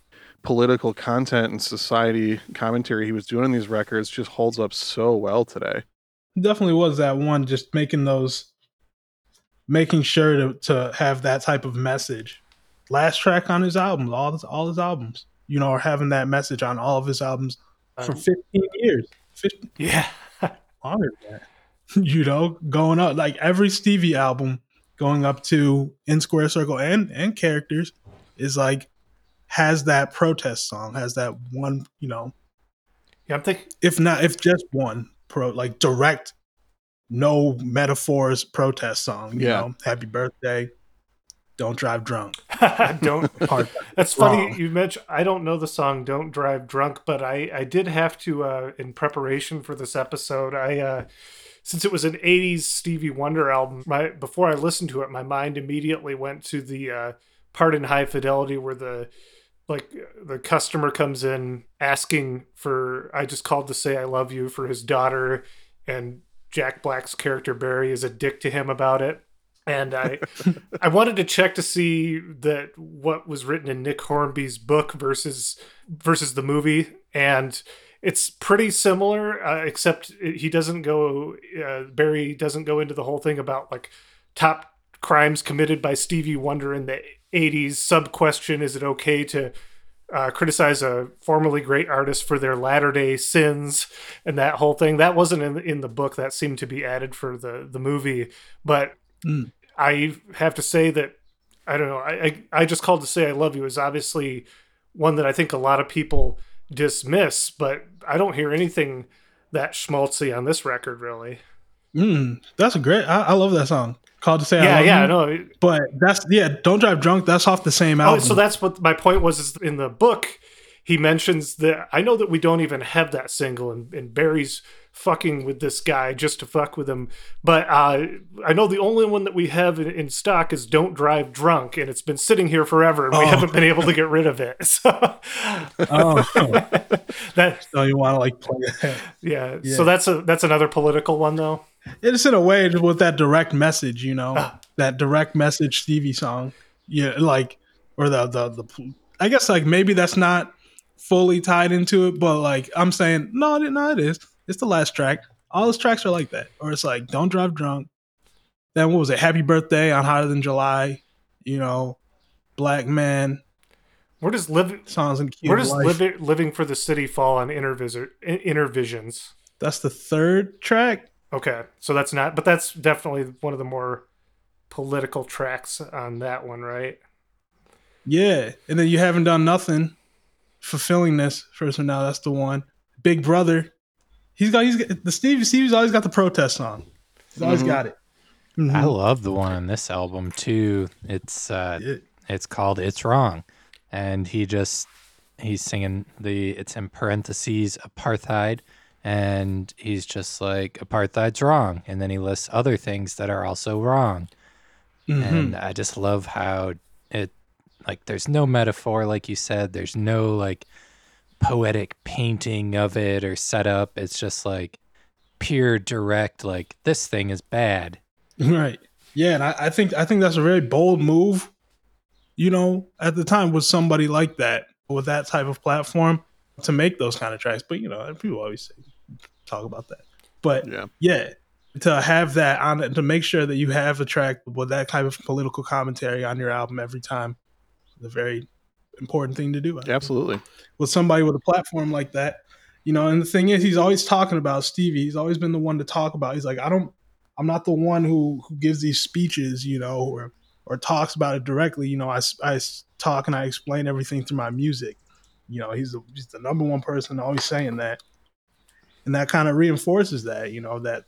political content and society commentary he was doing on these records just holds up so well today. Definitely was that one just making those making sure to, to have that type of message. Last track on his albums, all his all his albums, you know, are having that message on all of his albums for Um, 15 years. 15, yeah. (laughs) longer than that. (laughs) You know, going up like every Stevie album going up to In Square Circle and and characters is like has that protest song, has that one, you know, Yeah, I'm thinking. if not if just one pro like direct no metaphors protest song you Yeah. know happy birthday don't drive drunk (laughs) don't. Part- (laughs) That's funny you mentioned. I don't know the song "Don't Drive Drunk," but I I did have to uh, in preparation for this episode. I uh, since it was an '80s Stevie Wonder album. My before I listened to it, my mind immediately went to the uh, part in High Fidelity where the like the customer comes in asking for I just called to say I love you for his daughter, and Jack Black's character Barry is a dick to him about it. And I (laughs) I wanted to check to see that what was written in Nick Hornby's book versus versus the movie, and it's pretty similar, uh, except he doesn't go. Uh, Barry doesn't go into the whole thing about like top crimes committed by Stevie Wonder in the '80s. Sub question: Is it okay to uh, criticize a formerly great artist for their latter day sins and that whole thing? That wasn't in in the book. That seemed to be added for the the movie, but Mm. I have to say that I don't know. I, I I just called to say I love you is obviously one that I think a lot of people dismiss, but I don't hear anything that schmaltzy on this record really. mm, that's a great I, I love that song called to say I yeah, love yeah, you. no. but that's yeah don't drive drunk that's off the same album. Oh, so that's what my point was. Is in the book he mentions that I know that we don't even have that single, and, and Barry's fucking with this guy just to fuck with him. But uh, I know the only one that we have in, in stock is "Don't Drive Drunk," and it's been sitting here forever, and we Oh. haven't been able to get rid of it. (laughs) So Oh, (laughs) that so you want to like play that? yeah. Yeah. So that's a that's another political one though. It's in a way with that direct message, you know, Ah. that direct message Stevie song. Yeah, like or the the the. I guess like maybe that's not fully tied into it, but like I'm saying, no, it, no, it is. It's the last track. All his tracks are like that, or it's like "Don't Drive Drunk." Then what was it? Happy Birthday on Hotter Than July. You know, Black Man Where does live songs in where does living living for the city fall on inner visit Innervisions? That's the third track. Okay, so that's not, but that's definitely one of the more political tracks on that one, right? Yeah, and then you haven't done nothing fulfilling this first one. Now that's the one. Big Brother, he's got he's got, the Steve Steve's always got the protest song. He's always Mhm. got it. Mhm. I love the one on this album too. It's uh Yeah. it's called It's Wrong. And he just he's singing the it's in parentheses apartheid and he's just like apartheid's wrong and then he lists other things that are also wrong. Mhm. And I just love how it like there's no metaphor like you said, there's no like poetic painting of it or setup. It's just like pure direct like this thing is bad. (laughs) Right. Yeah, and I, I think I think that's a very bold move. You know, at the time with somebody like that with that type of platform to make those kind of tracks. But you know, people always say, talk about that. But Yeah. yeah, to have that on it, to make sure that you have a track with that type of political commentary on your album every time, is a very important thing to do. I think Absolutely. with somebody with a platform like that. You know, and the thing is, he's always talking about Stevie. He's always been the one to talk about. He's like, I don't, I'm not the one who who gives these speeches, you know, or or talks about it directly. You know, I, s- I s- talk and I explain everything through my music. You know, he's the, he's the number one person always saying that, and that kind of reinforces that. You know, that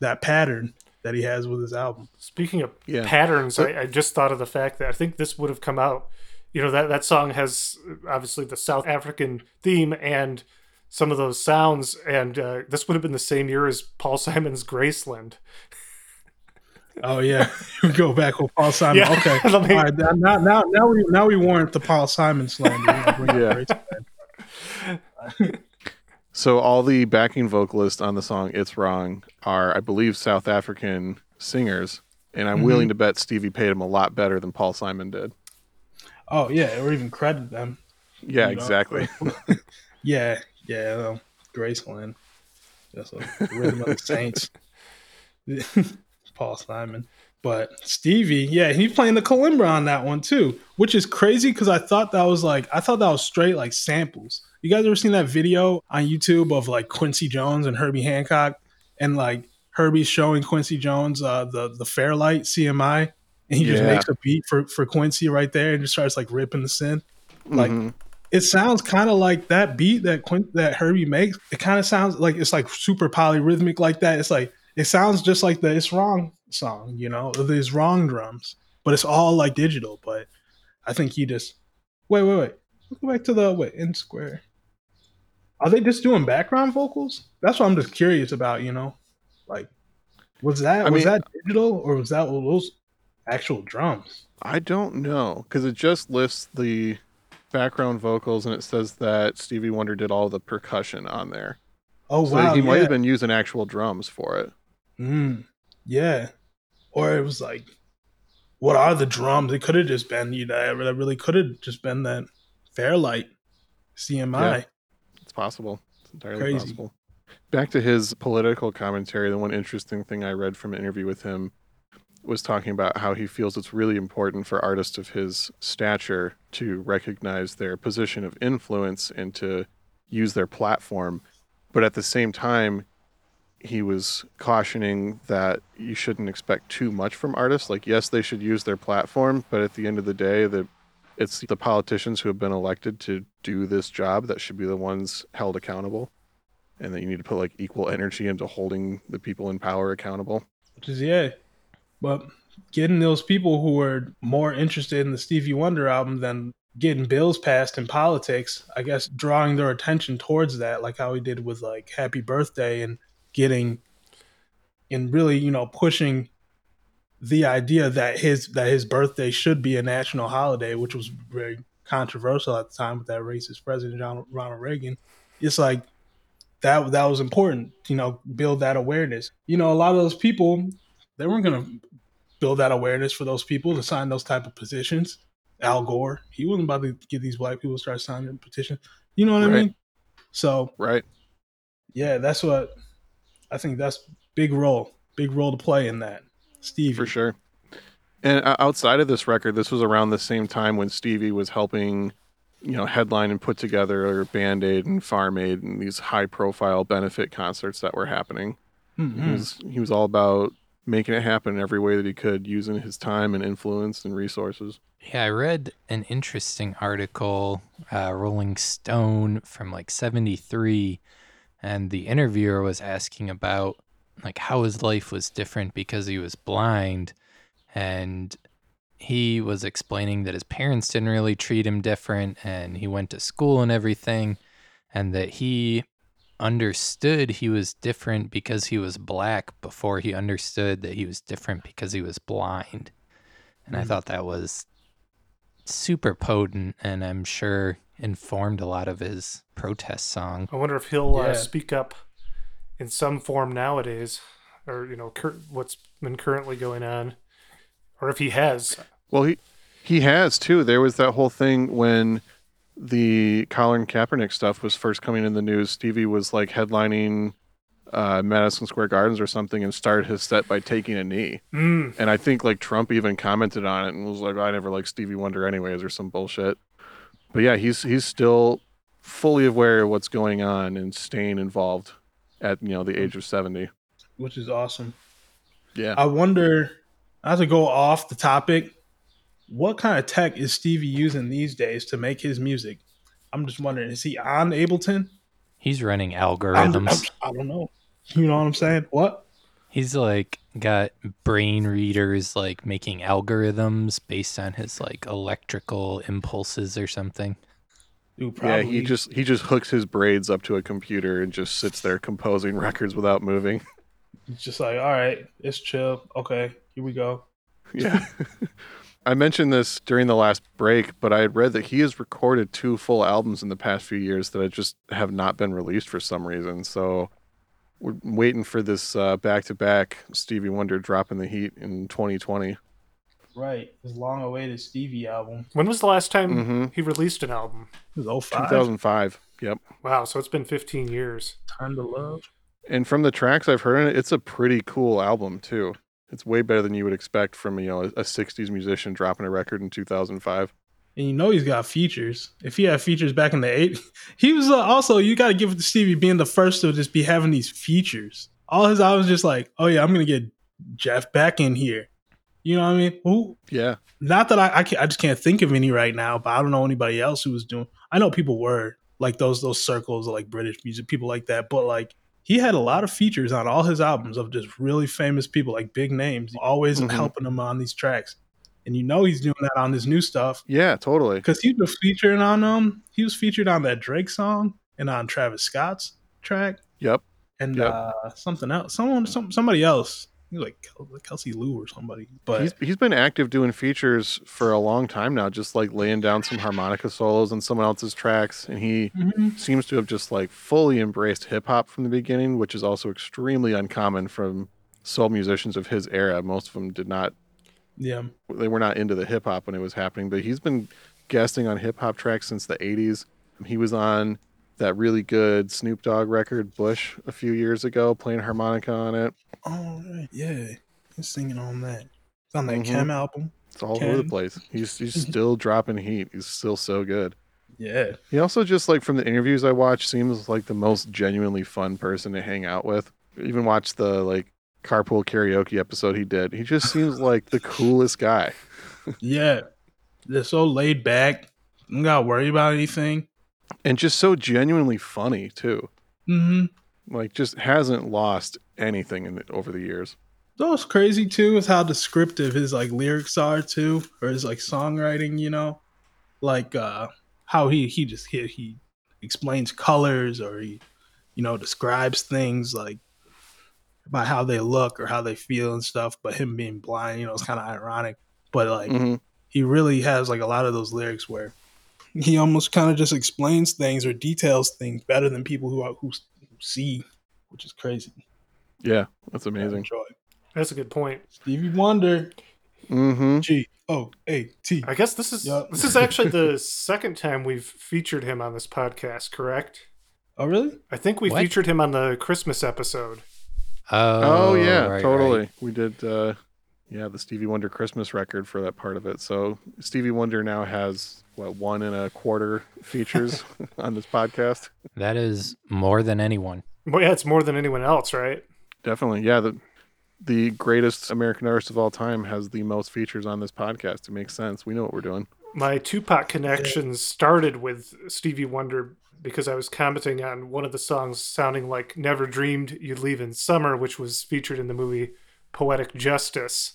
that pattern that he has with his album. Speaking of Yeah. patterns, But- I, I just thought of the fact that I think this would have come out. You know that that song has uh, obviously the South African theme and some of those sounds, and uh, this would have been the same year as Paul (laughs) Simon's Graceland. Oh yeah, (laughs) we go back with Paul Simon. Yeah. Okay, (laughs) Let all me- right. Now, now, now we now we warrant the Paul Simon slander. We gotta Yeah. it right to that. So all the backing vocalists on the song "It's Wrong" are, I believe, South African singers, and I'm Mhm. willing to bet Stevie paid them a lot better than Paul Simon did. Oh yeah, or even credit them. Yeah, You know, exactly. (laughs) Yeah, yeah. Um, Graceland. That's a rhythm of the Saints. (laughs) Paul Simon. But Stevie, yeah, he's playing the kalimba on that one too, which is crazy because I thought that was like I thought that was straight like samples. You guys ever seen that video on YouTube of like Quincy Jones and Herbie Hancock and like Herbie's showing Quincy Jones uh, the the Fairlight CMI and he just makes a beat for for Quincy right there and just starts like ripping the synth. Like Mhm. it sounds kind of like that beat that Quint, that Herbie makes. It kind of sounds like it's like super polyrhythmic like that. It's like it sounds just like the "It's Wrong" song, you know, these wrong drums, but it's all like digital. But I think he just wait, wait, wait. Let's go back to the wait in square. Are they just doing background vocals? That's what I'm just curious about. You know, like was that I was mean- that digital or was that those actual drums? I don't know because it just lists the background vocals and it says that Stevie Wonder did all the percussion on there. Oh so wow, he might yeah. have been using actual drums for it. Mm, yeah. Or it was like, what are the drums? It could have just been, you know, that really could have just been that Fairlight CMI. Yeah. It's possible. It's entirely Crazy. possible. Back to his political commentary, the one interesting thing I read from an interview with him was talking about how he feels it's really important for artists of his stature to recognize their position of influence and to use their platform. But at the same time, he was cautioning that you shouldn't expect too much from artists. Like, yes, they should use their platform, but at the end of the day, the it's the politicians who have been elected to do this job that should be the ones held accountable and that you need to put like equal energy into holding the people in power accountable Which is, yeah. But getting those people who are more interested in the Stevie Wonder album than getting bills passed in politics, I guess drawing their attention towards that, like how he did with like Happy Birthday and getting and really, you know, pushing the idea that his that his birthday should be a national holiday, which was very controversial at the time with that racist president John, Ronald Reagan. It's like that that was important, you know, build that awareness. You know, a lot of those people they weren't going to build that awareness for those people to sign those type of petitions. Al Gore, he wasn't about to get these black people to start signing petitions. You know what I mean? So Right. yeah, that's what I think. That's big role, big role to play in that. Stevie, For sure. And outside of this record, this was around the same time when Stevie was helping, you know, headline and put together Band Aid and Farm Aid and these high profile benefit concerts that were happening. He Mhm. was he was all about making it happen in every way that he could, using his time and influence and resources. Yeah, I read an interesting article, uh, Rolling Stone from like 73, and the interviewer was asking about like how his life was different because he was blind. And he was explaining that his parents didn't really treat him different and he went to school and everything, and that he understood he was different because he was black before he understood that he was different because he was blind. And I Mm. thought that was super potent and I'm sure informed a lot of his protest song. I wonder if he'll Yeah. uh, speak up in some form nowadays, or you know, cur- what's been currently going on, or if he has. Well, he he has too. There was that whole thing when the Colin Kaepernick stuff was first coming in the news. Stevie was like headlining uh, Madison Square Gardens or something and started his set by taking a knee. Mm, And I think like Trump even commented on it and was like, "I never liked Stevie Wonder anyways," or some bullshit. But yeah, he's he's still fully aware of what's going on and staying involved at you know the age of seventy. which is awesome. Yeah, I wonder, not to go off the topic, what kind of tech is Stevie using these days to make his music? I'm just wondering, is he on Ableton? He's running I'm, algorithms. I'm- I don't know. You know what I'm saying? What? He's like got brain readers like making algorithms based on his like electrical impulses or something. Dude, yeah. He just he just hooks his braids up to a computer and just sits there composing (laughs) records without moving. It's just like, all right, it's chill. Okay, here we go. (laughs) Yeah. I mentioned this during the last break, but I had read that he has recorded two full albums in the past few years that just have not been released for some reason. So we're waiting for this back to back Stevie Wonder dropping the heat in 2020. Right, his long-awaited Stevie album. when was the last time Mhm. he released an album? It was 05. 2005. Yep. Wow, so it's been 15 years. Time to love. And from the tracks I've heard, it's a pretty cool album too. It's way better than you would expect from you know a, a 60s musician dropping a record in 2005. And you know he's got features. If he had features back in the 80s, (laughs) he was uh, also, you got to give it to Stevie being the first to just be having these features. All his albums just like, oh yeah, I'm going to get Jeff Beck in here. You know what I mean? Who? Yeah. Not that I, I, I just can't think of any right now, but I don't know anybody else who was doing. I know people were like those those circles of like British music people like that, but like he had a lot of features on all his albums of just really famous people, like big names, always Mhm. helping him on these tracks. And you know he's doing that on his new stuff Yeah, totally. because he was featuring on um he was featured on that Drake song and on Travis Scott's track Yep. and Yep. uh something else, someone some somebody else. Like Kelsey Lou or somebody, but he's he's been active doing features for a long time now, just like laying down some harmonica solos on someone else's tracks, and he Mhm. seems to have just like fully embraced hip hop from the beginning, which is also extremely uncommon from soul musicians of his era. Most of them did not yeah, they were not into the hip hop when it was happening, but he's been guesting on hip hop tracks since the 80s. He was on that really good Snoop Dogg record Bush a few years ago playing harmonica on it. oh right, yeah, he's singing on that. It's on that Mhm. Chem album. It's all over the place. He's he's (laughs) still dropping heat. He's still so good. Yeah, He also just like from the interviews I watch seems like the most genuinely fun person to hang out with. Even watched the like carpool karaoke episode he did. He just seems (laughs) like the coolest guy. (laughs) yeah, they're so laid back. Don't got to worry about anything. And just so genuinely funny too. Mm-hmm. Like just hasn't lost anything in the, over the years. So what's crazy too is how descriptive his like lyrics are too, or his like songwriting. You know, like uh how he he just he, he explains colors or he you know describes things like about how they look or how they feel and stuff. But him being blind, you know, it's kind of ironic. But like, Mhm. he really has like a lot of those lyrics where he almost kind of just explains things or details things better than people who are, who, who see, which is crazy. Yeah, that's amazing. That's a good point. Stevie Wonder, Mm-hmm. G O A T. I guess this is Yup. this is actually the (laughs) second time we've featured him on this podcast, correct? Oh, really? I think we What? featured him on the Christmas episode. Oh, Oh, yeah, right, totally. right. We did. uh Yeah, the Stevie Wonder Christmas record for that part of it. So Stevie Wonder now has what one and a quarter features (laughs) on this podcast. That is more than anyone. Well, yeah, it's more than anyone else, right? Definitely, yeah. The the greatest American artist of all time has the most features on this podcast. It makes sense. We know what we're doing. My Tupac connections started with Stevie Wonder because I was commenting on one of the songs sounding like Never Dreamed You'd Leave in Summer, which was featured in the movie Poetic Justice.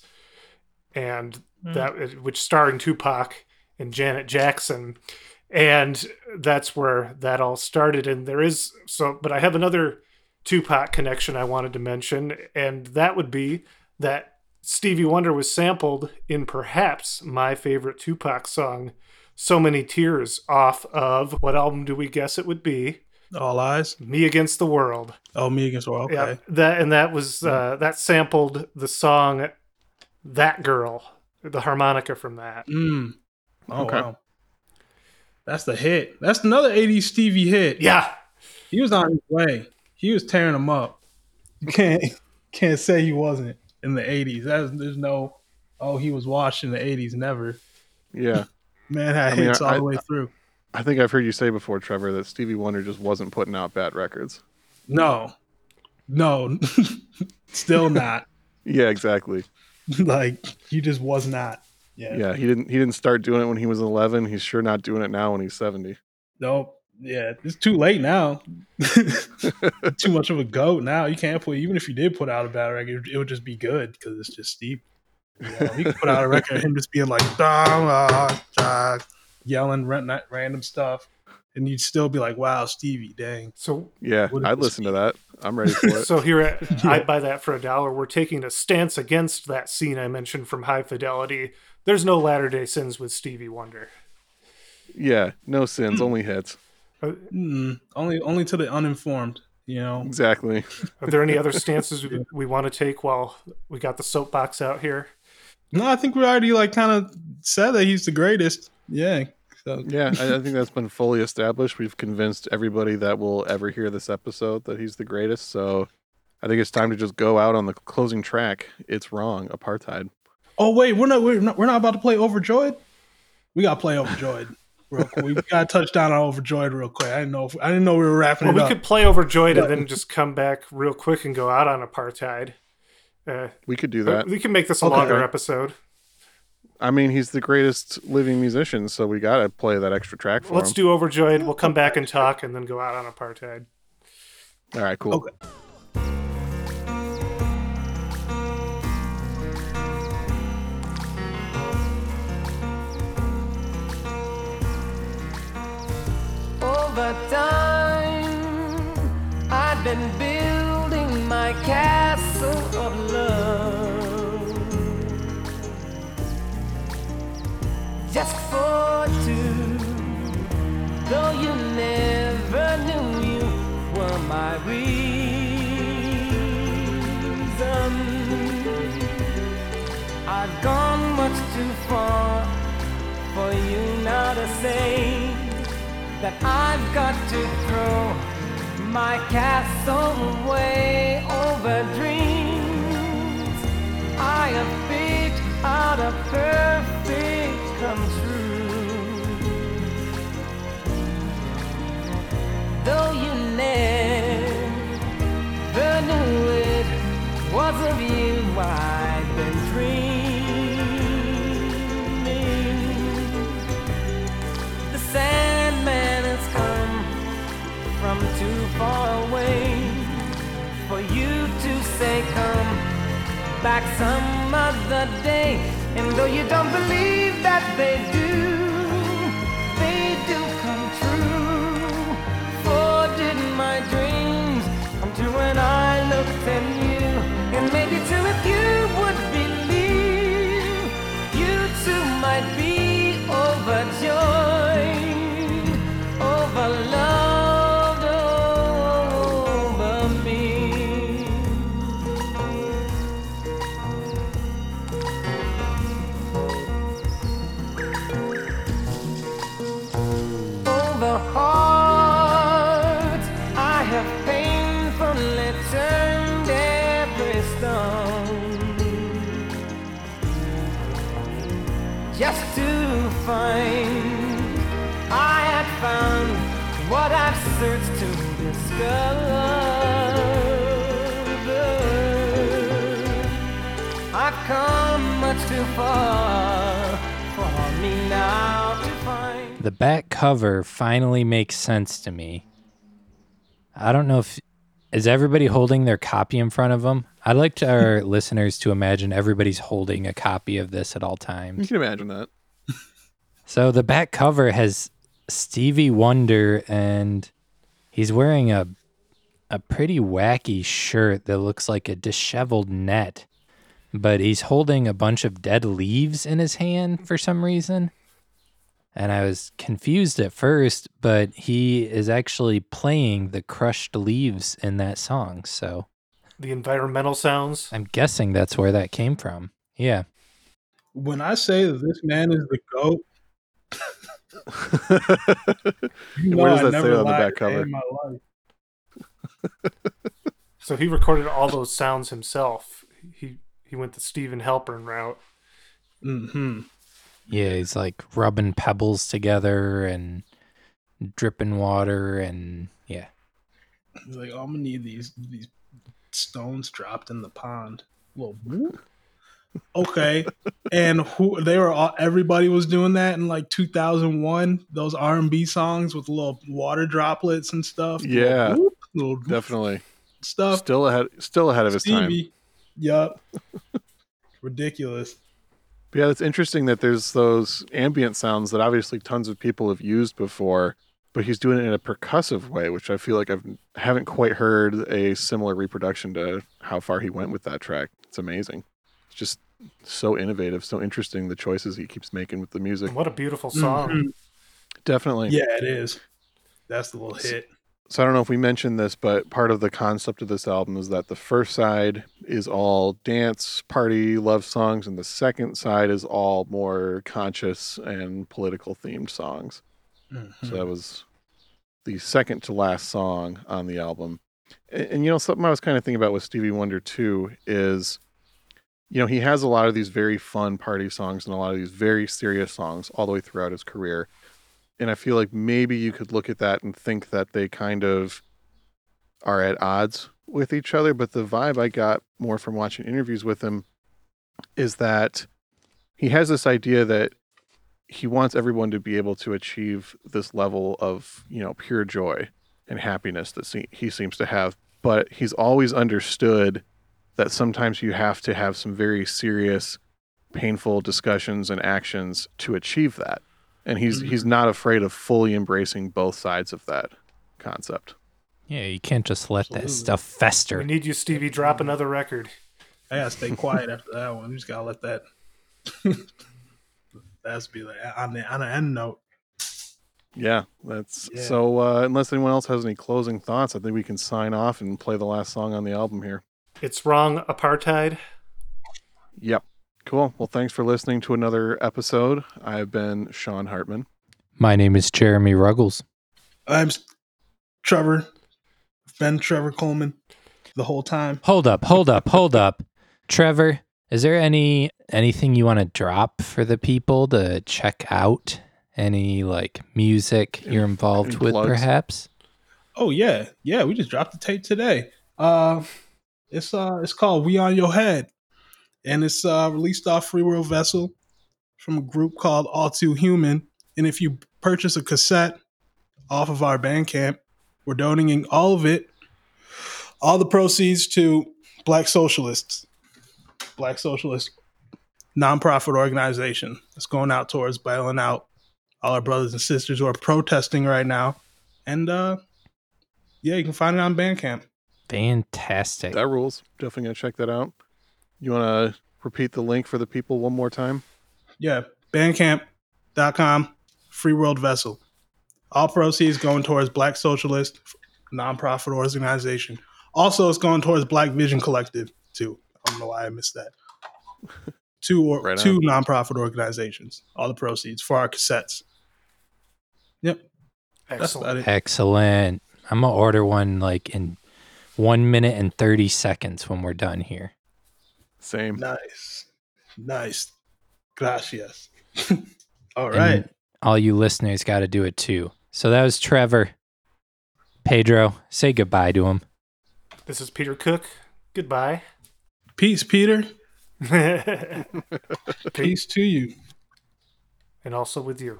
And hmm. that which starring Tupac and Janet Jackson. And that's where that all started. And there is so but I have another Tupac connection I wanted to mention, and that would be that Stevie Wonder was sampled in perhaps my favorite Tupac song, So Many Tears, off of what album do we guess it would be? All eyes. Me Against the World. Oh, me against the world. Okay. Yeah, that and that was uh, that sampled the song That Girl, the harmonica from that. Mm. Oh, Okay. wow. That's the hit. That's another 80s Stevie hit. Yeah, He was on his way. He was tearing them up. You can't (laughs) can't say he wasn't in the 80s. That's, there's no, oh, he was washed in the 80s. Never. Yeah, (laughs) Man had I mean, hits all I- the way through. I think I've heard you say before, Trevor, that Stevie Wonder just wasn't putting out bad records. No. No. (laughs) Still not. Yeah, exactly. like, he just was not. Yeah. Yeah, he didn't. He didn't start doing it when he was 11. He's sure not doing it now when he's 70. Nope. Yeah. It's too late now. (laughs) (laughs) too much of a goat now. You can't put, even if you did put out a bad record, it would just be good because it's just steep. You know, he could put out a record of him just being like, "Dong, ah, ah," yelling ran- random stuff. And you'd still be like, wow, Stevie, dang. so Yeah, I'd it's listen to that. I'm ready for it. (laughs) so here at I'd buy that for a dollar. We're taking a stance against that scene I mentioned from High Fidelity. There's no Latter Day Sins with Stevie Wonder. yeah, no sins, only hits. Mm, only only to the uninformed, you know. Exactly. Are there any other (laughs) stances we, we want to take while we got the soapbox out here? No, I think we already like kind of said that he's the greatest. Yeah. So Yeah, I, I think (laughs) that's been fully established. We've convinced everybody that will ever hear this episode that he's the greatest. So I think it's time to just go out on the closing track. It's wrong. Apartheid. Oh wait, we're not we're not, we're not about to play Overjoyed. We got to play Overjoyed (laughs) real quick. We got to touch down on Overjoyed real quick. I didn't know if, I didn't know we were wrapping Well, it we up. could play Overjoyed and then just come back real quick and go out on apartheid. Uh, We could do that. we can make this a Okay. longer episode. I mean, he's the greatest living musician, so we got to play that extra track for him. Let's do Overjoyed. We'll come back and talk and then go out on apartheid. All right, cool. Okay. Time, I've been building my castle of love. Just for two, though you never knew you were my reason. I've gone much too far for you now to say that I've got to throw my castle away some other day. And though you don't believe that they do, back cover finally makes sense to me. I don't know if is everybody holding their copy in front of them. I'd like to our (laughs) listeners to imagine everybody's holding a copy of this at all times. You can imagine that. (laughs) So the back cover has Stevie Wonder and he's wearing a a pretty wacky shirt that looks like a disheveled net. But he's holding a bunch of dead leaves in his hand for some reason. And I was confused at first, but he is actually playing the crushed leaves in that song. So The environmental sounds. I'm guessing that's where that came from. Yeah. When I say that this man is the goat, (laughs) you Where does I that say on the back cover? in my life. (laughs) So he recorded all those sounds himself. He he went the Steven Halpern route. Mm-hmm. Yeah, he's like rubbing pebbles together and dripping water and yeah. He's like, oh, I'm gonna need these these stones dropped in the pond. Well, okay. (laughs) and who they were all everybody was doing that in like 2001. Those R and B songs with little water droplets and stuff. Little Yeah. whoop, little Definitely. stuff. Still ahead still ahead of his time. Stevie. Yup. (laughs) Ridiculous. But yeah, it's interesting that there's those ambient sounds that obviously tons of people have used before, but he's doing it in a percussive way, which I feel like I've haven't quite heard a similar reproduction to how far he went with that track. It's amazing. It's just so innovative, so interesting the choices he keeps making with the music. What a beautiful song. Mhm. Definitely. Yeah, it is. That's the little hit. So I don't know if we mentioned this, but part of the concept of this album is that the first side is all dance, party, love songs, and the second side is all more conscious and political themed songs. Mhm. So that was the second to last song on the album. And, and, you know, something I was kind of thinking about with Stevie Wonder too is, you know, he has a lot of these very fun party songs and a lot of these very serious songs all the way throughout his career. And I feel like maybe you could look at that and think that they kind of are at odds with each other. But the vibe I got more from watching interviews with him is that he has this idea that he wants everyone to be able to achieve this level of you know pure joy and happiness that he seems to have but he's always understood that sometimes you have to have some very serious painful discussions and actions to achieve that and he's Mhm. he's not afraid of fully embracing both sides of that concept Yeah, you can't just let that stuff fester. We need you, Stevie. Drop another record. I gotta stay quiet after that one. You just gotta let that. (laughs) That's be like on the on the end note. yeah that's Yeah. so uh unless anyone else has any closing thoughts i think we can sign off and play the last song on the album here It's wrong, apartheid. Yep. Cool. Well, thanks for listening to another episode. I've been Sean Hartman. My name is Jeremy Ruggles. I'm s- Trevor. Ben Trevor Coleman. The whole time. Hold up, hold up, hold up. Trevor, is there any anything you want to drop for the people to check out? Any like music you're involved with plugs? perhaps? Oh yeah, yeah. We just dropped the tape today. Uh, it's uh, it's called "We on Your Head," and it's uh released off Free World Vessel from a group called All Too Human. And if you purchase a cassette off of our Bandcamp, we're donating all of it, all the proceeds to Black Socialists, Black Socialist nonprofit organization. that's going out towards bailing out all our brothers and sisters who are protesting right now. And uh yeah, you can find it on Bandcamp. Fantastic. That rules. Definitely gonna check that out. You wanna repeat the link for the people one more time? Yeah, Bandcamp.com, Free World Vessel. All proceeds going towards Black Socialist nonprofit organization. Also, it's going towards Black Vision Collective too. I don't know why I missed that. (laughs) Two or Right on. two nonprofit organizations. All the proceeds for our cassettes. Yep, Excellent. about. Excellent. I'm gonna order one like in one minute and thirty seconds when we're done here. Same. Nice, nice. Gracias. (laughs) All right. And all you listeners got to do it too. So that was Trevor. Pedro, say goodbye to him. This is Peter Cook. Goodbye. Peace, Peter. (laughs) Peace to you. And also with you.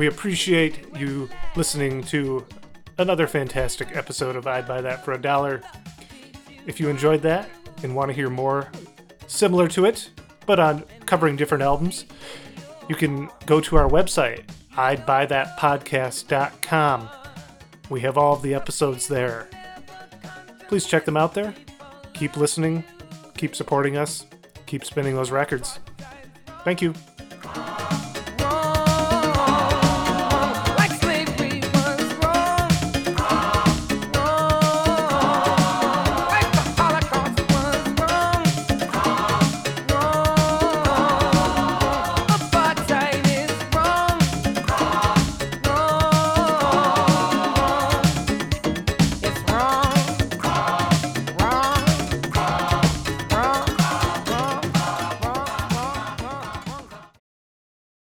We appreciate you listening to another fantastic episode of I'd Buy That for a Dollar. If you enjoyed that and want to hear more similar to it, but on covering different albums, you can go to our website, I'd Buy That Podcast.com. We have all of the episodes there. Please check them out there. Keep listening, keep supporting us, keep spinning those records. Thank you.